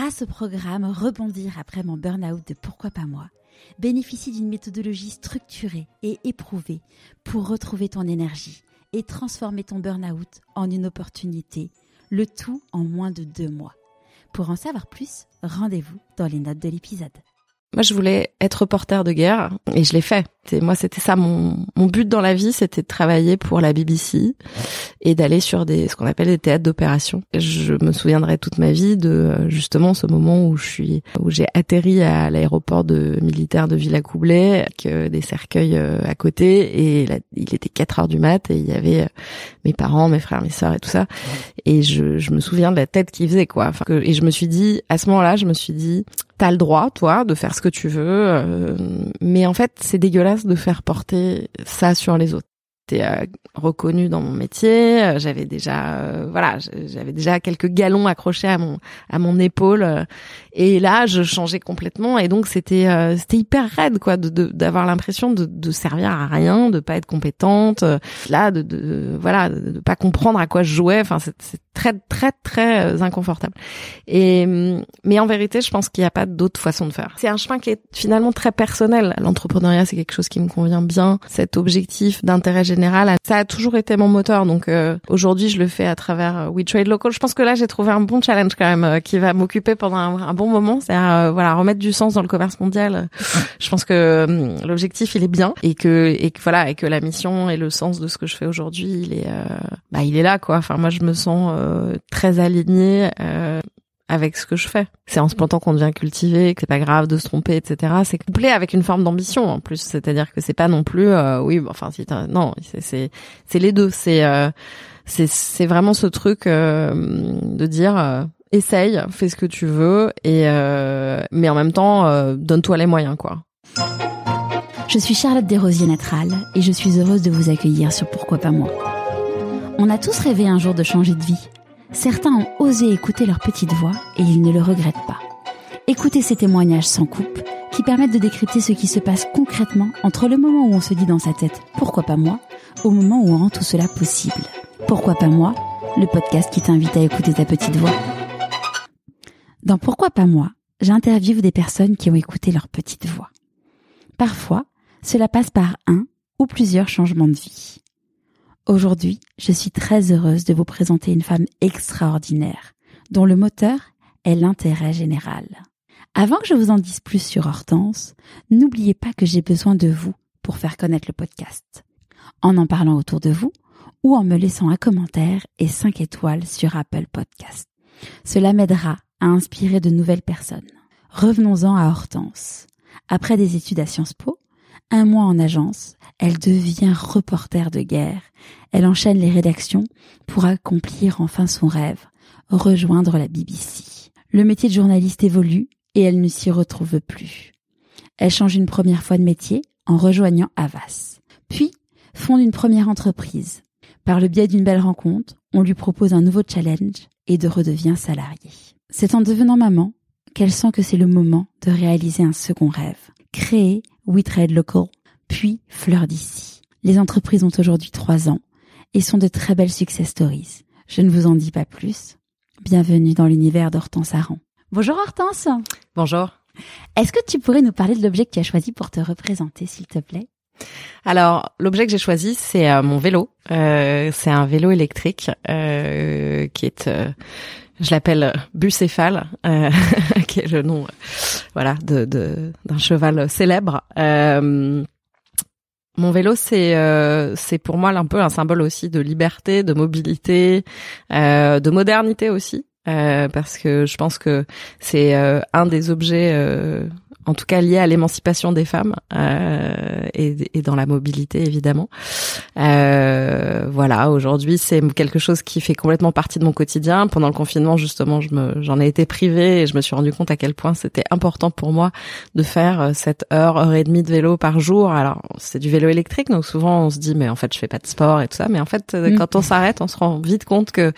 grâce au programme Rebondir après mon burn-out de Pourquoi pas moi, bénéficie d'une méthodologie structurée et éprouvée pour retrouver ton énergie et transformer ton burn-out en une opportunité, le tout en moins de deux mois. Pour en savoir plus, rendez-vous dans les notes de l'épisode. Moi, je voulais être reporter de guerre et je l'ai fait. Moi, c'était ça mon, mon but dans la vie, c'était de travailler pour la BBC et d'aller sur des ce qu'on appelle des théâtres d'opération. Je me souviendrai toute ma vie de justement ce moment où je suis où j'ai atterri à l'aéroport de militaire de Villacoublay avec euh, des cercueils euh, à côté et il était 4 heures du mat et il y avait euh, mes parents, mes frères, mes sœurs et tout ça et je, je me souviens de la tête qu'ils faisaient quoi. Et je me suis dit à ce moment-là, je me suis dit t'as le droit toi de faire ce que tu veux mais en fait c'est dégueulasse de faire porter ça sur les autres. J'étais euh, reconnue dans mon métier, euh, j'avais déjà euh, voilà, j'avais déjà quelques galons accrochés à mon à mon épaule et là je changeais complètement et donc c'était c'était hyper raide quoi de d'avoir l'impression de, de servir à rien, de pas être compétente, là de, de voilà de, pas comprendre à quoi je jouais, enfin c'est très très très inconfortable. Et mais en vérité, je pense qu'il n'y a pas d'autre façon de faire. C'est un chemin qui est finalement très personnel. L'entrepreneuriat, c'est quelque chose qui me convient bien. Cet objectif d'intérêt général, ça a toujours été mon moteur. Donc euh, aujourd'hui, je le fais à travers euh, We Trade Local. Je pense que là, j'ai trouvé un bon challenge quand même euh, qui va m'occuper pendant un, bon moment. C'est voilà remettre du sens dans le commerce mondial. je pense que l'objectif, il est bien et que et que voilà et que la mission et le sens de ce que je fais aujourd'hui, il est bah il est là quoi. Enfin moi, je me sens très alignée avec ce que je fais. C'est en se plantant qu'on devient cultivé, que c'est pas grave de se tromper, etc. C'est couplé avec une forme d'ambition en plus, c'est-à-dire que c'est pas non plus, euh, oui, enfin, si non, c'est c'est les deux. C'est euh, c'est c'est vraiment ce truc euh, de dire essaye, fais ce que tu veux et mais en même temps donne-toi les moyens quoi. Je suis Charlotte Desrosiers Natral et je suis heureuse de vous accueillir sur Pourquoi pas moi. On a tous rêvé un jour de changer de vie Certains ont osé écouter leur petite voix et ils ne le regrettent pas. Écoutez ces témoignages sans coupe qui permettent de décrypter ce qui se passe concrètement entre le moment où on se dit dans sa tête pourquoi pas moi au moment où on rend tout cela possible. Pourquoi pas moi Le podcast qui t'invite à écouter ta petite voix. Dans Pourquoi pas moi j'interviewe des personnes qui ont écouté leur petite voix. Parfois, cela passe par un ou plusieurs changements de vie. Aujourd'hui, je suis très heureuse de vous présenter une femme extraordinaire, dont le moteur est l'intérêt général. Avant que je vous en dise plus sur Hortense, n'oubliez pas que j'ai besoin de vous pour faire connaître le podcast. En en parlant autour de vous ou en me laissant un commentaire et 5 étoiles sur Apple Podcast. Cela m'aidera à inspirer de nouvelles personnes. Revenons-en à Hortense. Après des études à Sciences Po, un mois en agence, elle devient reporter de guerre. Elle enchaîne les rédactions pour accomplir enfin son rêve, rejoindre la BBC. Le métier de journaliste évolue et elle ne s'y retrouve plus. Elle change une première fois de métier en rejoignant Havas. Puis fonde une première entreprise. Par le biais d'une belle rencontre, on lui propose un nouveau challenge et de redevient salariée. C'est en devenant maman qu'elle sent que c'est le moment de réaliser un second rêve. Créer We Trade Local, puis Fleur d'ici. Les entreprises ont aujourd'hui trois ans et sont de très belles success stories. Je ne vous en dis pas plus. Bienvenue dans l'univers d'Hortense Aran. Bonjour Hortense. Bonjour. Est-ce que tu pourrais nous parler de l'objet que tu as choisi pour te représenter, s'il te plaît? Alors, l'objet que j'ai choisi, c'est euh, mon vélo. Euh, c'est un vélo électrique euh, qui est je l'appelle Bucéphale, euh, qui est le nom, voilà, de d'un cheval célèbre. Euh, mon vélo, c'est euh, c'est pour moi un peu un symbole aussi de liberté, de mobilité, euh, de modernité aussi, parce que je pense que c'est un des objets en tout cas lié à l'émancipation des femmes euh, et, et, dans la mobilité évidemment. Euh, voilà, aujourd'hui c'est quelque chose qui fait complètement partie de mon quotidien. Pendant le confinement justement, je me, j'en ai été privée et je me suis rendu compte à quel point c'était important pour moi de faire euh, cette heure, heure et demie de vélo par jour. Alors c'est du vélo électrique, donc souvent on se dit mais en fait je fais pas de sport et tout ça, mais en fait mm. quand on s'arrête, on se rend vite compte que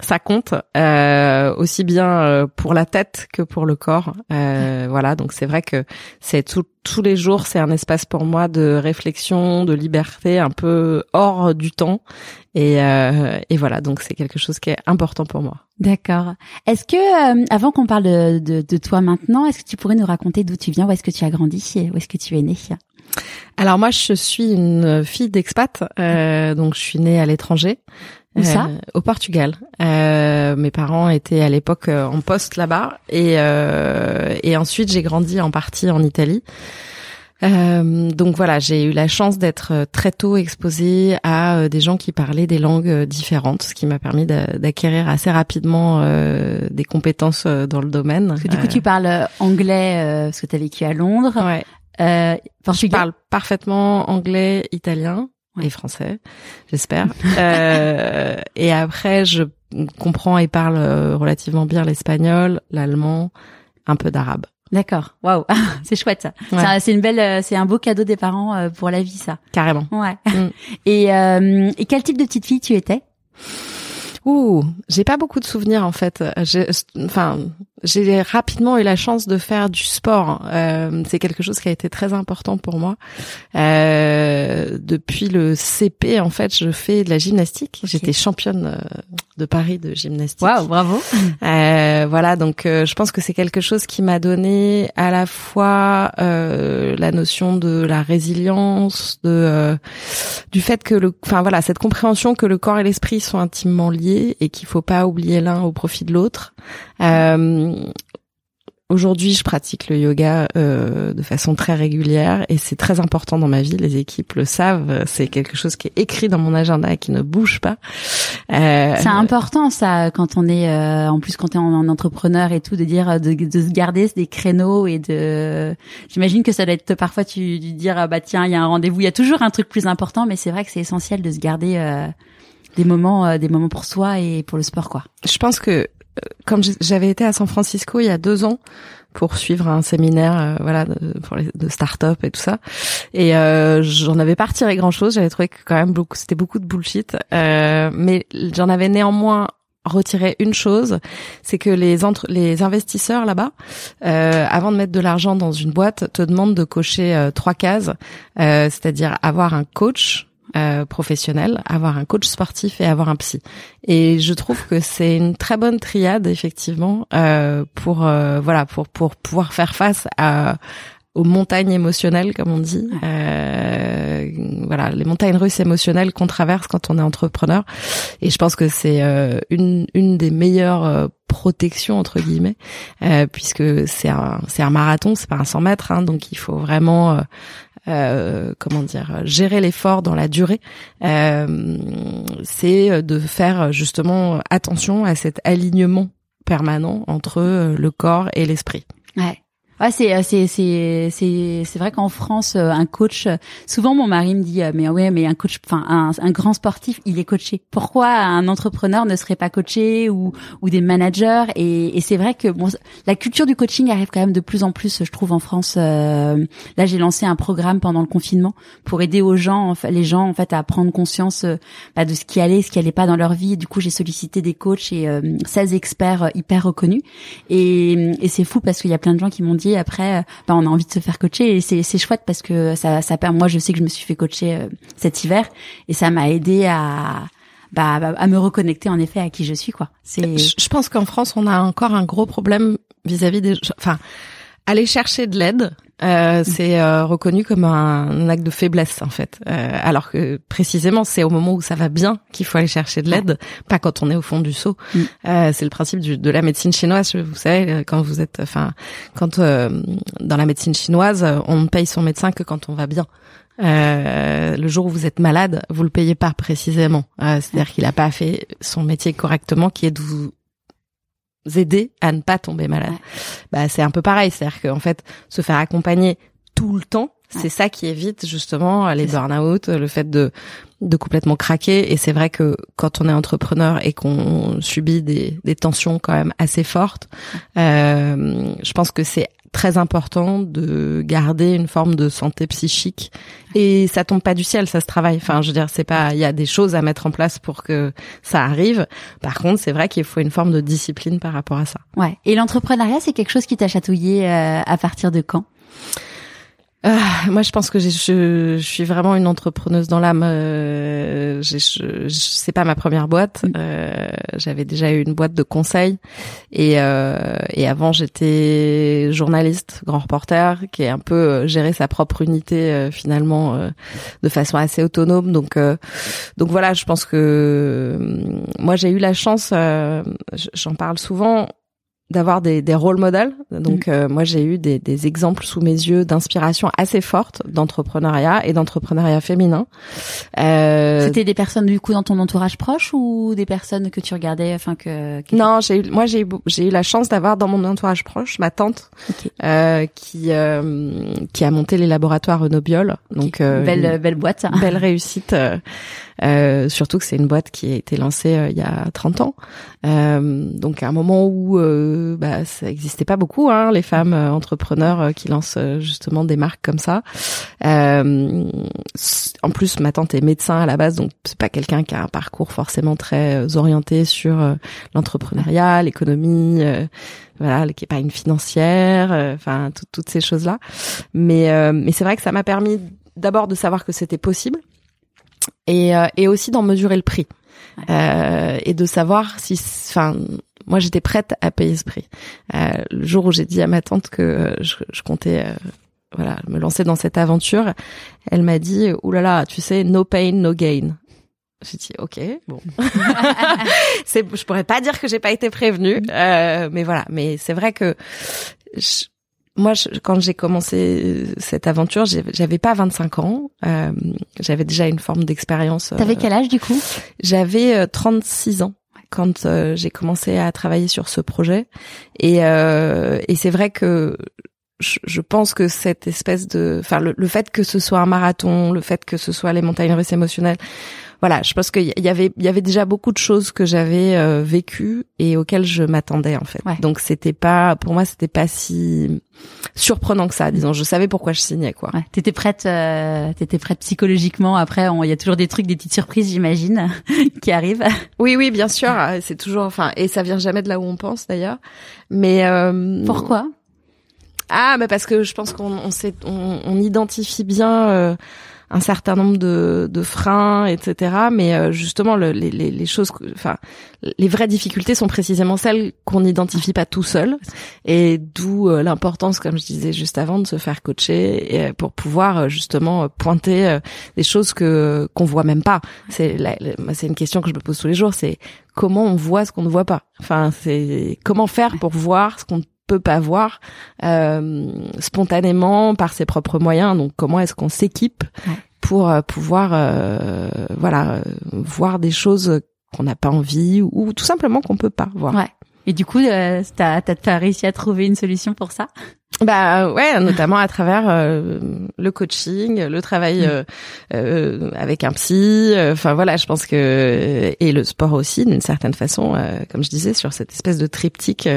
ça compte euh, aussi bien euh, pour la tête que pour le corps. Euh, voilà, donc c'est vrai que c'est tout, tous les jours, c'est un espace pour moi de réflexion, de liberté, un peu hors du temps Et, euh, et voilà, donc c'est quelque chose qui est important pour moi. D'accord. Est-ce que, euh, avant qu'on parle de, de, de, toi maintenant, est-ce que tu pourrais nous raconter d'où tu viens, où est-ce que tu as grandi, où est-ce que tu es née Alors moi, je suis une fille d'expat, euh, donc je suis née à l'étranger. Où ça? Euh, Au Portugal. Euh, mes parents étaient à l'époque euh, en poste là-bas et et ensuite j'ai grandi en partie en Italie. Euh, donc voilà, j'ai eu la chance d'être très tôt exposée à des gens qui parlaient des langues différentes, ce qui m'a permis d'acquérir assez rapidement euh, des compétences dans le domaine. Parce que du coup, tu parles anglais parce que tu as vécu à Londres. Ouais. Euh, Je parle parfaitement anglais, italien et français, j'espère. euh, et après, je comprends et parle euh, relativement bien l'espagnol, l'allemand, un peu d'arabe. D'accord. Waouh, c'est chouette ça. C'est une belle, euh, c'est un beau cadeau des parents euh, pour la vie ça. Carrément. Ouais. Mm. Et, euh, et quel type de petite fille tu étais? Ouh, j'ai pas beaucoup de souvenirs en fait. Enfin, j'ai rapidement eu la chance de faire du sport. Euh, c'est quelque chose qui a été très important pour moi. Euh, depuis le CP, en fait, je fais de la gymnastique. J'étais championne euh, de Paris de gymnastique. Waouh, bravo. Euh, voilà, donc euh, je pense que c'est quelque chose qui m'a donné à la fois euh, la notion de la résilience, de du fait que le, enfin voilà, cette compréhension que le corps et l'esprit sont intimement liés et qu'il faut pas oublier l'un au profit de l'autre. Euh, Aujourd'hui, je pratique le yoga euh, de façon très régulière et c'est très important dans ma vie. Les équipes le savent. C'est quelque chose qui est écrit dans mon agenda et qui ne bouge pas. Euh, c'est important ça quand on est, euh, en plus quand on en, entrepreneur et tout, de dire de, de, se garder des créneaux et de. J'imagine que ça doit être parfois tu, tu dire bah tiens il y a un rendez-vous. Il y a toujours un truc plus important, mais c'est vrai que c'est essentiel de se garder euh, des moments, euh, des moments pour soi et pour le sport quoi. Je pense que comme j'avais été à San Francisco il y a deux ans pour suivre un séminaire euh, voilà de, pour les, start-up et tout ça. Et euh, j'en avais pas retiré grand chose j'avais trouvé que quand même beaucoup c'était beaucoup de bullshit. Euh, mais j'en avais néanmoins retiré une chose, c'est que les entre les investisseurs là-bas, euh, avant de mettre de l'argent dans une boîte, te demandent de cocher euh, trois cases, euh, c'est-à-dire avoir un coach, euh, professionnel, avoir un coach sportif et avoir un psy. Et je trouve que c'est une très bonne triade effectivement euh, pour euh, voilà pour pour pouvoir faire face à aux montagnes émotionnelles, comme on dit. Euh, voilà, les montagnes russes émotionnelles qu'on traverse quand on est entrepreneur. Et je pense que c'est euh, une, une des meilleures euh, protections entre guillemets, puisque c'est un c'est un marathon, c'est pas un 100 mètres, hein, donc il faut vraiment euh, comment dire, gérer l'effort dans la durée, euh, c'est de faire justement attention à cet alignement permanent entre le corps et l'esprit. Ouais. Ouais, c'est euh, c'est c'est c'est c'est vrai qu'en France, euh, un coach, euh, souvent mon mari me dit, mais ouais, mais un coach, enfin un, grand sportif, il est coaché. Pourquoi un entrepreneur ne serait pas coaché ou ou des managers? Et, et c'est vrai que bon, la culture du coaching arrive quand même de plus en plus, je trouve en France. là, j'ai lancé un programme pendant le confinement pour aider aux gens, les gens en fait, à prendre conscience bah, de ce qui allait, ce qui allait pas dans leur vie. du coup, j'ai sollicité des coachs et 16 experts hyper reconnus. Et, et c'est fou parce qu'il y a plein de gens qui m'ont dit après, euh, bah, on a envie de se faire coacher et c'est c'est chouette parce que ça ça permet. Moi, je sais que je me suis fait coacher euh, cet hiver et ça m'a aidé à bah, à me reconnecter en effet à qui je suis quoi. C'est. Je pense qu'en France, on a encore un gros problème vis-à-vis des. Enfin, aller chercher de l'aide euh, c'est euh, reconnu comme un, acte de faiblesse en fait. Euh, alors que précisément c'est au moment où ça va bien qu'il faut aller chercher de l'aide, pas quand on est au fond du seau. Mm. c'est le principe de la médecine chinoise. Vous savez quand vous êtes, enfin quand dans la médecine chinoise on ne paye son médecin que quand on va bien. le jour où vous êtes malade, vous le payez pas précisément. C'est-à-dire qu'il a pas fait son métier correctement, qui est de vous aider à ne pas tomber malade. Bah c'est un peu pareil, c'est-à-dire qu'en fait se faire accompagner tout le temps, c'est ça qui évite justement les burn-out, le fait de de complètement craquer. Et c'est vrai que quand on est entrepreneur et qu'on subit des, des tensions quand même assez fortes, euh, je pense que c'est très important de garder une forme de santé psychique et ça tombe pas du ciel, ça se travaille. Enfin, je veux dire, c'est pas, il y a des choses à mettre en place pour que ça arrive. Par contre, c'est vrai qu'il faut une forme de discipline par rapport à ça. Ouais. Et l'entrepreneuriat, c'est quelque chose qui t'a chatouillé euh, à partir de quand? Ah, moi, je pense que je, je, suis vraiment une entrepreneuse dans l'âme. Euh, je, c'est pas ma première boîte. Mm. Euh, j'avais déjà eu une boîte de conseil et, euh, et avant j'étais journaliste, grand reporter, qui est un peu euh, géré sa propre unité finalement de façon assez autonome. Donc donc voilà, je pense que moi j'ai eu la chance. J'en parle souvent d'avoir des, des rôles modèles. Donc mm. euh, moi j'ai eu des, des, exemples sous mes yeux d'inspiration assez forte d'entrepreneuriat et d'entrepreneuriat féminin. Euh... C'était des personnes du coup dans ton entourage proche ou des personnes que tu regardais, enfin que. Non, j'ai eu, moi j'ai eu, j'ai eu la chance d'avoir dans mon entourage proche ma tante euh, qui euh, qui a monté les laboratoires Renobiol. Donc euh, belle belle boîte, ça. belle réussite. Euh, surtout que c'est une boîte qui a été lancée euh, il y a 30 ans. Euh, donc à un moment où euh, bah, ça n'existait pas beaucoup, hein, les femmes entrepreneurs qui lancent justement des marques comme ça. en plus, ma tante est médecin à la base, donc c'est pas quelqu'un qui a un parcours forcément très orienté sur l'entrepreneuriat, l'économie voilà, qui est pas une financière, enfin toutes ces choses là. Mais mais c'est vrai que ça m'a permis d'abord de savoir que c'était possible et, euh, et aussi d'en mesurer le prix euh, et de savoir si, enfin, moi j'étais prête à payer ce prix. Euh, le jour où j'ai dit à ma tante que je, je comptais, euh, voilà, me lancer dans cette aventure, elle m'a dit, oulala, là là, tu sais, no pain, no gain. J'ai dit ok bon c'est je pourrais pas dire que j'ai pas été prévenue euh, mais voilà mais c'est vrai que je, moi, quand j'ai commencé euh, cette aventure, j'avais pas 25 ans. Euh, j'avais déjà une forme d'expérience. T'avais euh, quel âge du coup? J'avais 36 ans quand j'ai commencé à travailler sur ce projet. Et, et c'est vrai que je, pense que cette espèce de, enfin, le, le, fait que ce soit un marathon, le fait que ce soit les montagnes russes émotionnelles, voilà, je pense qu'il y avait il y avait déjà beaucoup de choses que j'avais euh, vécues et auxquelles je m'attendais en fait. Donc c'était pas pour moi c'était pas si surprenant que ça. Disons, je savais pourquoi je signais quoi. Ouais. T'étais prête, euh, t'étais prête psychologiquement. Après, il y a toujours des trucs, des petites surprises, j'imagine, qui arrivent. Oui, oui, bien sûr. C'est toujours, enfin, et ça vient jamais de là où on pense d'ailleurs. Mais euh, pourquoi? Ah, mais parce que je pense qu'on on, on, on identifie bien. Euh, un certain nombre de, de freins, etc. Mais euh, justement, le, les, les, choses, enfin, les vraies difficultés sont précisément celles qu'on n'identifie pas tout seul, et d'où euh, l'importance, comme je disais juste avant, de se faire coacher et, euh, pour pouvoir justement pointer des choses que qu'on voit même pas. C'est c'est une question que je me pose tous les jours. C'est comment on voit ce qu'on ne voit pas. Enfin, c'est comment faire pour voir ce qu'on peut pas voir euh, spontanément par ses propres moyens. Donc comment est-ce qu'on s'équipe pour euh, pouvoir euh, voilà voir des choses qu'on n'a pas envie ou, tout simplement qu'on peut pas voir. Ouais. Et du coup, euh, t'as as réussi à trouver une solution pour ça? Bah ouais, notamment à travers euh, le coaching, le travail mm. euh, euh, avec un psy. Enfin voilà, je pense que et le sport aussi d'une certaine façon, comme je disais, sur cette espèce de triptyque.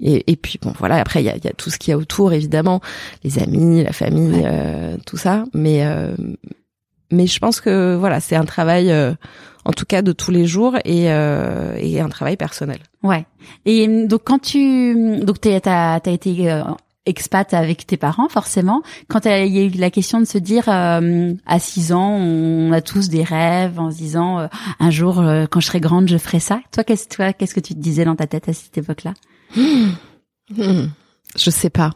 Et, et, puis bon voilà, après il y a, y a, tout ce qu'il y a autour évidemment, les amis, la famille, tout ça. Mais mais je pense que voilà, c'est un travail en tout cas de tous les jours et, et un travail personnel. Ouais. Et donc quand tu donc t'as as été expat avec tes parents, forcément. Quand il y a eu la question de se dire, euh, à 6 ans, on a tous des rêves en se disant, euh, un jour, euh, quand je serai grande, je ferai ça. Toi, qu'est-ce toi, qu'est-ce que tu te disais dans ta tête à cette époque-là? Hmm. Je sais pas.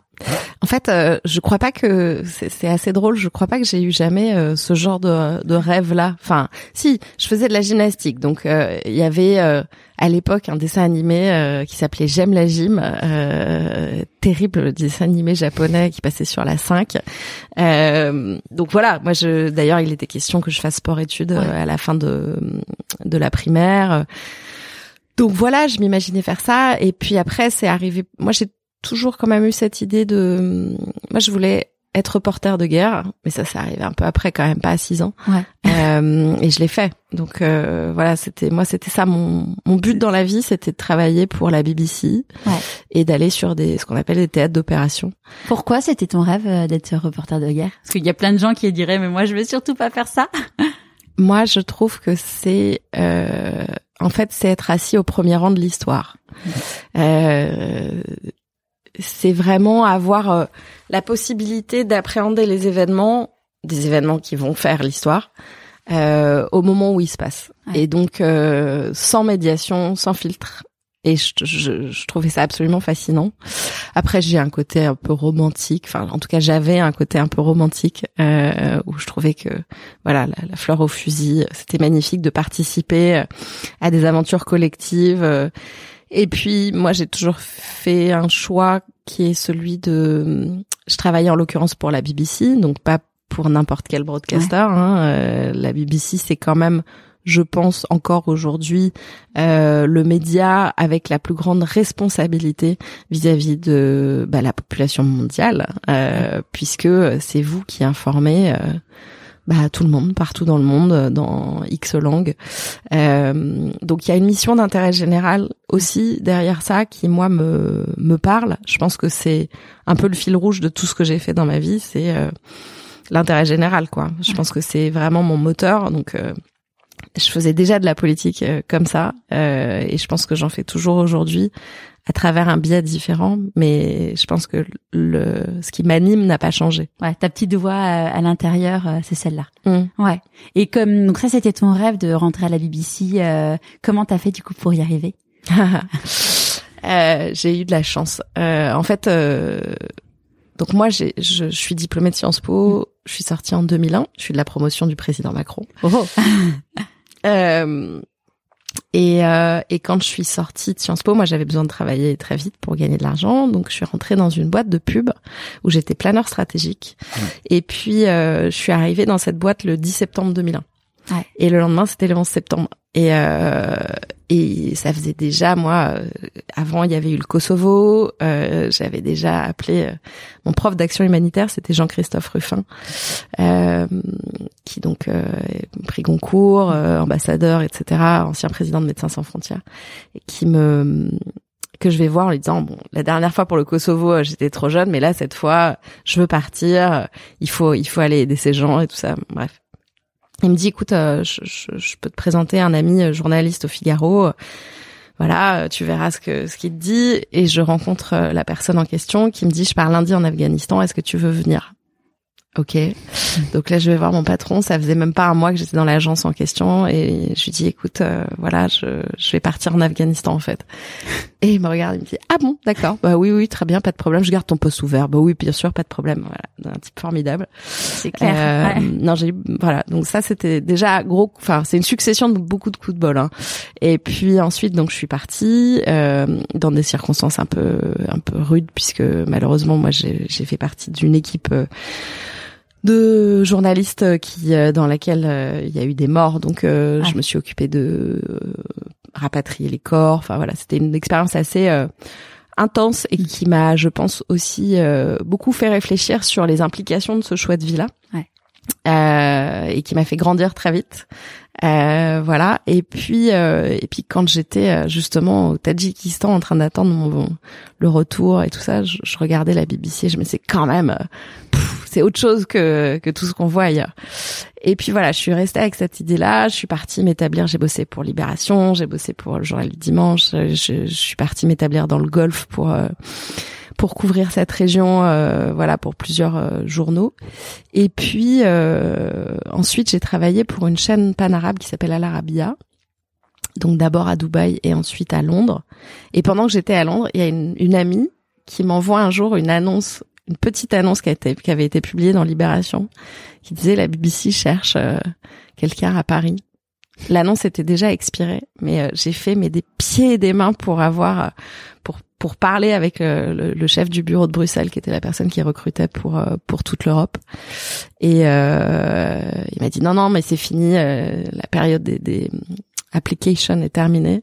En fait, euh, je crois pas que c'est assez drôle. Je crois pas que j'ai eu jamais euh, ce genre de, de rêve-là. Enfin, si, je faisais de la gymnastique, donc euh, il y avait à l'époque un dessin animé qui s'appelait J'aime la gym, terrible dessin animé japonais qui passait sur la 5. donc voilà, moi je, d'ailleurs, il était question que je fasse sport-études à la fin de de la primaire. Donc voilà, je m'imaginais faire ça. Et puis après, c'est arrivé. Moi, j'ai toujours quand même eu cette idée de moi je voulais être reporter de guerre mais ça c'est arrivé un peu après quand même pas à six ans. Ouais. euh, et je l'ai fait. Donc euh, voilà c'était moi c'était ça mon mon but dans la vie c'était de travailler pour la BBC ouais. et d'aller sur des ce qu'on appelle des théâtres d'opération. Pourquoi c'était ton rêve euh, d'être reporter de guerre? Parce qu'il y a plein de gens qui diraient mais moi je veux surtout pas faire ça. Moi je trouve que c'est euh, en fait c'est être assis au premier rang de l'histoire. Euh, c'est vraiment avoir la possibilité d'appréhender les événements, des événements qui vont faire l'histoire, euh, au moment où ils se passent. Et donc euh, sans médiation, sans filtre. Et je, je, je, trouvais ça absolument fascinant. Après, j'ai un côté un peu romantique. Enfin, en tout cas, j'avais un côté un peu romantique euh, où je trouvais que, voilà, la, la fleur au fusil, c'était magnifique de participer à des aventures collectives. Et puis, moi, j'ai toujours fait un choix qui est celui de, je travaillais en l'occurrence pour la BBC, donc pas pour n'importe quel broadcaster. Hein. Euh, la BBC, c'est quand même, je pense encore aujourd'hui, euh, le média avec la plus grande responsabilité vis-à-vis de bah, la population mondiale, euh, puisque c'est vous qui informez. Bah, tout le monde, partout dans le monde, dans X langues. donc il y a une mission d'intérêt général aussi derrière ça qui moi me me parle. Je pense que c'est un peu le fil rouge de tout ce que j'ai fait dans ma vie, c'est l'intérêt général, quoi. Je pense que c'est vraiment mon moteur. Donc, euh, je faisais déjà de la politique euh, comme ça, euh, et je pense que j'en fais toujours aujourd'hui à travers un biais différent, mais je pense que le ce qui m'anime n'a pas changé. Ouais, ta petite voix à, l'intérieur, c'est celle-là. Mm. Ouais. Et comme donc ça, c'était ton rêve de rentrer à la BBC. comment t'as fait du coup pour y arriver euh, J'ai eu de la chance. en fait, donc moi, je, je, suis diplômée de Sciences Po. Je suis sortie en 2001. Je suis de la promotion du président Macron. Oh. euh, et, euh, et quand je suis sortie de Sciences Po, moi j'avais besoin de travailler très vite pour gagner de l'argent, donc je suis rentrée dans une boîte de pub où j'étais planeur stratégique. Et puis euh, je suis arrivée dans cette boîte le 10 septembre 2001. Et le lendemain, c'était le 11 septembre. Et, euh, et ça faisait déjà, moi, euh, avant, il y avait eu le Kosovo. Euh, J'avais déjà appelé euh, mon prof d'action humanitaire, c'était Jean-Christophe Ruffin, euh, qui donc pris Goncourt, ambassadeur, etc., ancien président de Médecins sans frontières, et qui me que je vais voir en lui disant bon la dernière fois pour le Kosovo j'étais trop jeune mais là cette fois je veux partir il faut il faut aller aider ces gens et tout ça bref il me dit, écoute, euh, je, je, peux te présenter un ami euh, journaliste au Figaro. Voilà, tu verras ce que ce qu'il te dit. Et je rencontre euh, la personne en question qui me dit, je pars lundi en Afghanistan. Est-ce que tu veux venir? Ok. Donc là, je vais voir mon patron. Ça faisait même pas un mois que j'étais dans l'agence en question et je lui dis, écoute, euh, voilà, je, je vais partir en Afghanistan en fait. Et il me regarde, il me dit, ah bon, d'accord. Bah oui, oui, très bien, pas de problème. Je garde ton poste ouvert. Bah oui, bien sûr, pas de problème. Voilà, un type formidable. C'est clair. Euh, Non, j'ai voilà. Donc ça, c'était déjà gros. Enfin, c'est une succession de beaucoup de coups de bol. Hein. Et puis ensuite, donc je suis partie euh, dans des circonstances un peu un peu rudes puisque malheureusement, moi, j'ai fait partie d'une équipe. Euh, de journalistes qui euh, dans laquelle euh, il y a eu des morts donc euh, je me suis occupée de rapatrier les corps. Enfin voilà c'était une expérience assez intense et qui m'a je pense aussi beaucoup fait réfléchir sur les implications de ce choix de vie là ouais. et qui m'a fait grandir très vite. Voilà. Et puis et puis quand j'étais justement au Tadjikistan en train d'attendre mon, le retour et tout ça je, je regardais la BBC je me disais quand même c'est autre chose que, que tout ce qu'on voit ailleurs. Et puis voilà, je suis restée avec cette idée-là. Je suis partie m'établir. J'ai bossé pour Libération, j'ai bossé pour le journal du dimanche. Je, je suis partie m'établir dans le Golfe pour euh, pour couvrir cette région, euh, voilà, pour plusieurs euh, journaux. Et puis ensuite, j'ai travaillé pour une chaîne pan-arabe qui s'appelle Al Arabiya. Donc d'abord à Dubaï et ensuite à Londres. Et pendant que j'étais à Londres, il y a une, une amie qui m'envoie un jour une annonce une petite annonce qui, a été, avait été publiée dans Libération qui disait la BBC cherche euh, quelqu'un à Paris. L'annonce était déjà expirée, mais euh, j'ai fait mais des pieds et des mains pour avoir euh, pour parler avec le, chef du bureau de Bruxelles, qui était la personne qui recrutait pour pour toute l'Europe. Et il m'a dit non non mais c'est fini, la période des applications est terminée.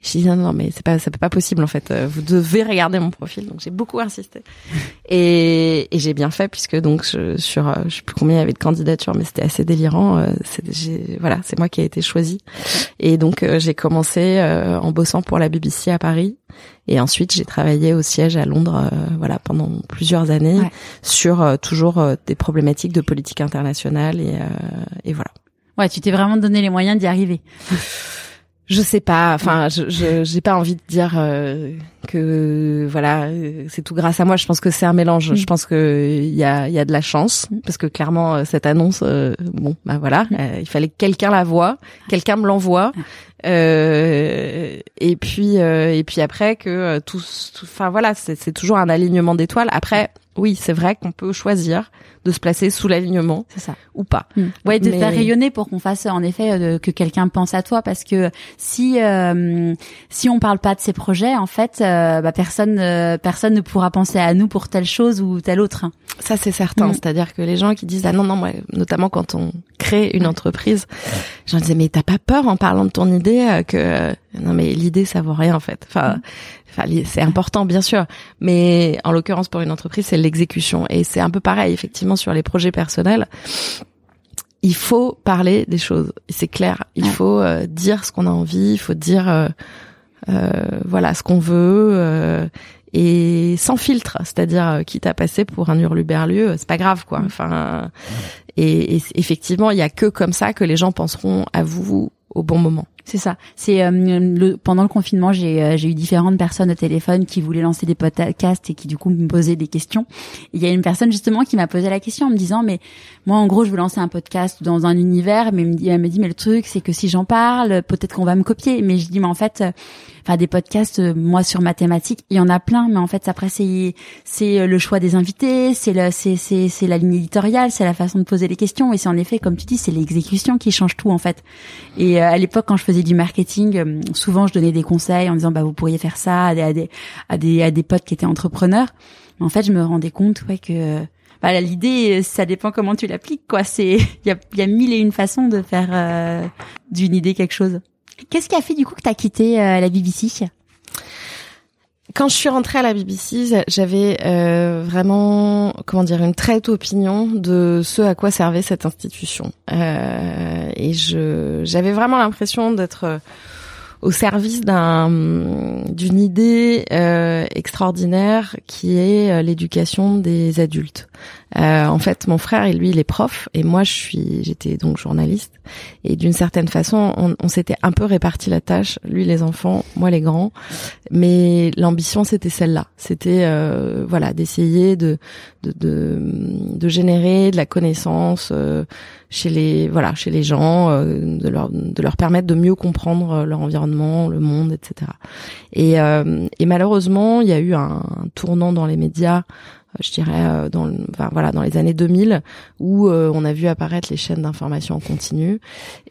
Je dis non, non, mais c'est pas, c'est pas possible en fait. Euh, vous devez regarder mon profil. Donc j'ai beaucoup insisté et, et j'ai bien fait puisque donc je, sur, euh, je sais plus combien il y avait de candidatures, mais c'était assez délirant. Euh, voilà, c'est moi qui ai été choisie et donc j'ai commencé en bossant pour la BBC à Paris et ensuite j'ai travaillé au siège à Londres, voilà, pendant plusieurs années sur toujours des problématiques de politique internationale et, et voilà. Ouais, tu t'es vraiment donné les moyens d'y arriver. je sais pas. Enfin, je j'ai pas envie de dire euh, que voilà, euh, c'est tout grâce à moi. Je pense que c'est un mélange. Je pense que il y a il y a de la chance parce que clairement euh, cette annonce, bon bah voilà, il fallait que quelqu'un la voit, quelqu'un me l'envoie. Et puis et puis après que tout, enfin voilà, c'est toujours un alignement d'étoiles. Après, oui, c'est vrai qu'on peut choisir de se placer sous l'alignement, c'est ça, ou pas. Hmm. Ouais, de faire rayonner pour qu'on fasse en effet euh, que quelqu'un pense à toi, parce que si euh, si on parle pas de ces projets, en fait, euh, bah, personne personne ne pourra penser à nous pour telle chose ou telle autre. Ça c'est certain, hmm. c'est-à-dire que les gens qui disent ah non non moi, notamment quand on crée une entreprise, j'en disais mais t'as pas peur en parlant de ton idée que non mais l'idée ça vaut rien en fait. Enfin, c'est important bien sûr, mais en l'occurrence pour une entreprise, c'est l'exécution et c'est un peu pareil effectivement sur les projets personnels. Il faut parler des choses, c'est clair. Il faut euh, dire ce qu'on a envie, il faut dire euh, euh, voilà ce qu'on veut et sans filtre, c'est-à-dire quitte à passer pour un hurluberlu, c'est pas grave quoi. Enfin, et, et effectivement, il y a que comme ça que les gens penseront à vous au bon moment. C'est ça. C'est euh, le, pendant le confinement, j'ai euh, eu différentes personnes au téléphone qui voulaient lancer des podcasts et qui du coup me posaient des questions. Il y a une personne justement qui m'a posé la question en me disant mais moi en gros je veux lancer un podcast dans un univers mais elle me dit mais le truc c'est que si j'en parle peut-être qu'on va me copier. Mais je dis mais en fait euh, enfin des podcasts moi sur mathématiques il y en a plein mais en fait après c'est c'est le choix des invités c'est le c'est c'est c'est la ligne éditoriale c'est la façon de poser les questions et c'est en effet comme tu dis c'est l'exécution qui change tout en fait et à l'époque quand je faisais du marketing, euh, souvent je donnais des conseils en disant bah vous pourriez faire ça à des à des à des, à des potes qui étaient entrepreneurs. En fait, je me rendais compte ouais que bah, l'idée ça dépend comment tu l'appliques quoi. C'est il y a il y a mille et une façons de faire euh, d'une idée quelque chose. Qu'est-ce qui a fait du coup que tu as quitté euh, la BBC quand je suis rentrée à la BBC, j'avais euh, vraiment, comment dire, une très haute opinion de ce à quoi servait cette institution. Euh, et je, j'avais vraiment l'impression d'être au service d'un d'une idée euh, extraordinaire qui est euh, l'éducation des adultes. Euh, en fait, mon frère et lui, il est prof et moi, je suis, j'étais donc journaliste. Et d'une certaine façon, on, s'était un peu réparti la tâche, lui les enfants, moi les grands. Mais l'ambition, c'était celle-là. C'était euh, voilà, d'essayer de de, de de générer de la connaissance chez les voilà chez les gens, de leur de leur permettre de mieux comprendre leur environnement, le monde, etc. Et, et malheureusement, il y a eu un tournant dans les médias je dirais euh, dans enfin, voilà dans les années 2000 où euh, on a vu apparaître les chaînes d'information en continu.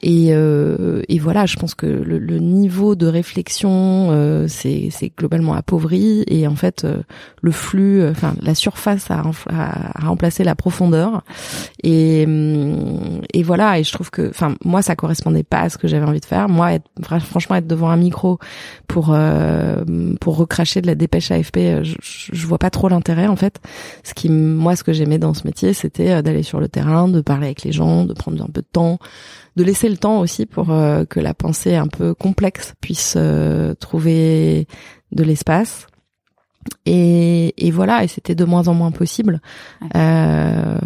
Et, euh, et voilà je pense que le, le niveau de réflexion euh, c'est c'est globalement appauvri. Et en fait le flux enfin la surface a, a, remplacé la profondeur. Et et voilà et je trouve que enfin moi ça correspondait pas à ce que j'avais envie de faire. Moi être, franchement être devant un micro pour pour recracher de la dépêche AFP je, je vois pas trop l'intérêt en fait ce qui, moi, ce que j'aimais dans ce métier, c'était euh, d'aller sur le terrain, de parler avec les gens, de prendre un peu de temps, de laisser le temps aussi pour euh, que la pensée un peu complexe puisse euh, trouver de l'espace. Et, et, voilà, et c'était de moins en moins possible. Euh,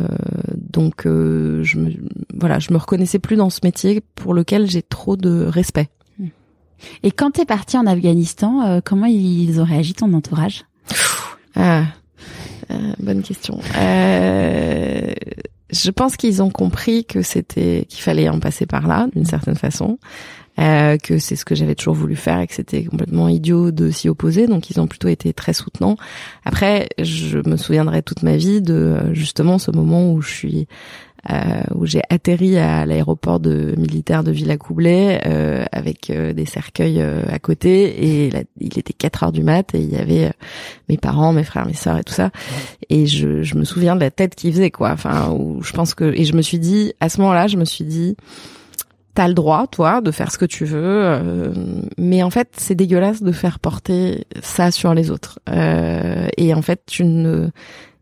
donc, je me, voilà, je me reconnaissais plus dans ce métier pour lequel j'ai trop de respect. Et quand t'es parti en Afghanistan, comment ils ont réagi ton entourage? Ah, euh, bonne question. Euh, je pense qu'ils ont compris que c'était qu'il fallait en passer par là d'une certaine façon. Euh, que c'est ce que j'avais toujours voulu faire et que c'était complètement idiot de s'y opposer. Donc ils ont plutôt été très soutenants. Après, je me souviendrai toute ma vie de justement ce moment où je suis euh, où j'ai atterri à l'aéroport de militaire de Villacoublay euh, avec euh, des cercueils euh, à côté et il était 4 heures du mat et il y avait mes parents, mes frères, mes sœurs et tout ça et je, je me souviens de la tête qu'ils faisaient quoi. Enfin, où je pense que et je me suis dit à ce moment-là, je me suis dit T'as le droit, toi, de faire ce que tu veux, mais en fait, c'est dégueulasse de faire porter ça sur les autres. et en fait, tu ne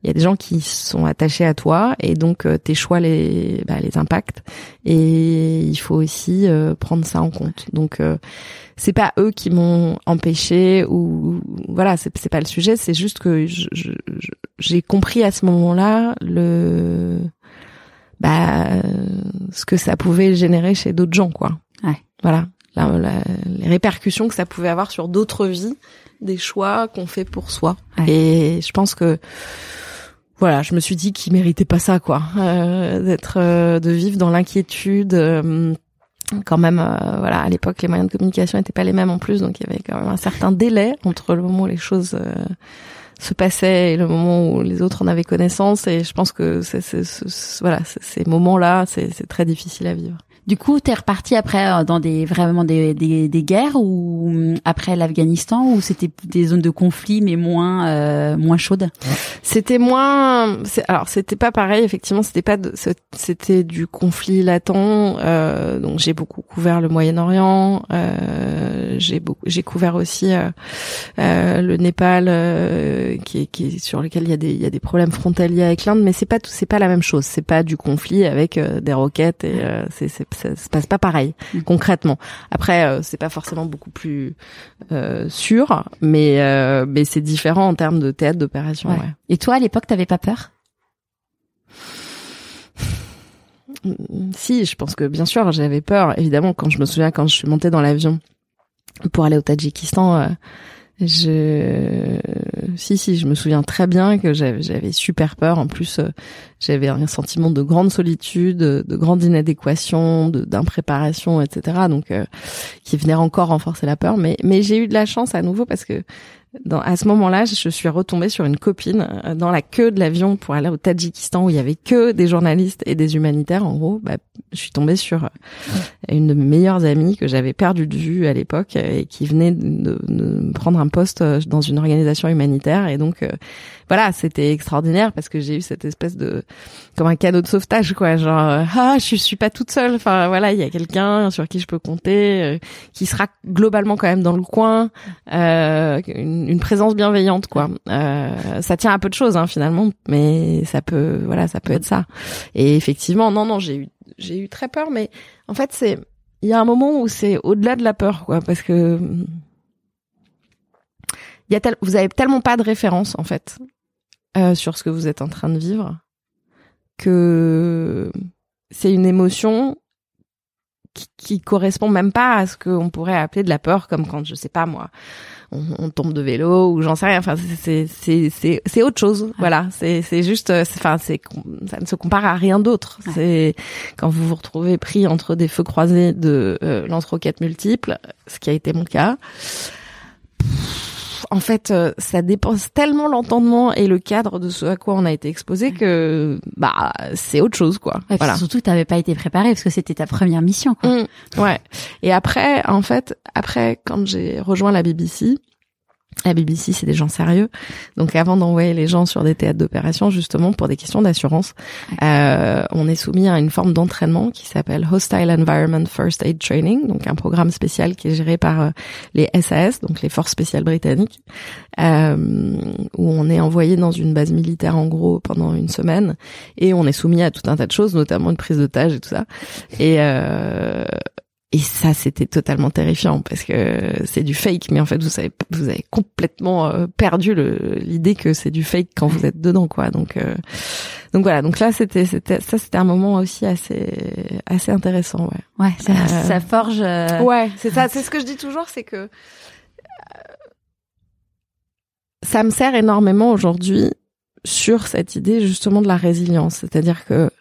il y a des gens qui sont attachés à toi et donc euh, tes choix les bah, les impactent et il faut aussi euh, prendre ça en compte. Donc euh, c'est pas eux qui m'ont empêché ou voilà, c'est c'est pas le sujet, c'est juste que j'ai compris à ce moment-là le bah ce que ça pouvait générer chez d'autres gens quoi. Ouais. Voilà les répercussions que ça pouvait avoir sur d'autres vies, des choix qu'on fait pour soi. Et je pense que voilà, je me suis dit qu'il méritait pas ça, quoi, euh, d'être, euh, de vivre dans l'inquiétude. Euh, quand même, voilà, à l'époque, les moyens de communication n'étaient pas les mêmes en plus, donc il y avait quand même un certain délai entre le moment où les choses se passaient et le moment où les autres en avaient connaissance. Et je pense que c'est, ces moments-là, c'est très difficile à vivre. Du coup, t'es reparti après euh, dans des vraiment des, des, des guerres ou mm, après l'Afghanistan ou c'était des zones de conflit mais moins euh, moins chaudes? C'était moins. Alors c'était pas pareil effectivement. C'était pas c'était du conflit latent. Euh, donc j'ai beaucoup couvert le Moyen-Orient. Euh, j'ai beaucoup j'ai couvert aussi euh, euh le Népal qui est, qui sur lequel il y a des il y a des problèmes frontaliers avec l'Inde. Mais c'est pas tout c'est pas la même chose. C'est pas du conflit avec des roquettes et c'est ça se passe pas pareil mm. concrètement. Après, euh, c'est pas forcément beaucoup plus euh, sûr, mais euh, mais c'est différent en termes de théâtre d'opération. Ouais. Et toi, à l'époque, t'avais pas peur? Si, je pense que bien sûr, j'avais peur. Évidemment, quand je me souviens quand je suis montée dans l'avion pour aller au Tadjikistan je, si si, je me souviens très bien que j'avais super peur. En plus, euh, j'avais un sentiment de grande solitude, de grande inadéquation, d'impréparation, etc. Donc, euh, qui venait encore renforcer la peur. Mais mais j'ai eu de la chance à nouveau parce que dans, à ce moment-là, je suis retombée sur une copine euh, dans la queue de l'avion pour aller au Tadjikistan où il y avait que des journalistes et des humanitaires. En gros, bah, je suis tombée sur euh, une de mes meilleures amies que j'avais perdu de vue à l'époque et qui venait de, de, prendre un poste euh, dans une organisation humanitaire. Et donc, voilà, c'était extraordinaire parce que j'ai eu cette espèce de comme un cadeau de sauvetage quoi, genre euh, ah, je suis pas toute seule. Enfin voilà, il y a quelqu'un sur qui je peux compter euh, qui sera globalement quand même dans le coin, euh, une, présence bienveillante quoi. Euh, ça tient à peu de choses hein, finalement, mais ça peut voilà, ça peut être ça. Et effectivement, non non, j'ai eu j'ai eu très peur mais en fait, c'est il y a un moment où c'est au-delà de la peur quoi parce que il y a tel, vous avez tellement pas de référence en fait euh, sur ce que vous êtes en train de vivre, que c'est une émotion qui, qui, correspond même pas à ce qu'on pourrait appeler de la peur, comme quand je sais pas moi, on, on tombe de vélo ou j'en sais rien. Enfin, c'est c'est c'est c'est autre chose. Voilà, c'est c'est juste, enfin c'est ça ne se compare à rien d'autre. C'est quand vous vous retrouvez pris entre des feux croisés de euh, lance-roquettes multiples, ce qui a été mon cas en fait, euh, ça dépense tellement l'entendement et le cadre de ce à quoi on a été exposé que bah c'est autre chose quoi. voilà. Surtout que t'avais pas été préparé parce que c'était ta première mission. Quoi. Mmh, ouais. Et après, en fait, après quand j'ai rejoint la BBC, la BBC, c'est des gens sérieux. Donc avant d'envoyer les gens sur des théâtres d'opération, justement pour des questions d'assurance, euh, on est soumis à une forme d'entraînement qui s'appelle Hostile Environment First Aid Training, donc un programme spécial qui est géré par euh, les SAS, donc les forces spéciales britanniques, euh, où on est envoyé dans une base militaire en gros pendant une semaine et on est soumis à tout un tas de choses, notamment une prise d'otage et tout ça. Et euh, et ça, c'était totalement terrifiant parce que c'est du fake, mais en fait, vous savez, vous avez complètement euh, perdu l'idée que c'est du fake quand vous êtes dedans, quoi. Donc, euh, donc voilà. Donc là, c'était, c'était, ça, c'était un moment aussi assez, assez intéressant, ouais. Ouais, ça, euh, ça forge. Ouais, c'est ça. C'est ce que je dis toujours, c'est que ça me sert énormément aujourd'hui sur cette idée justement de la résilience, c'est-à-dire que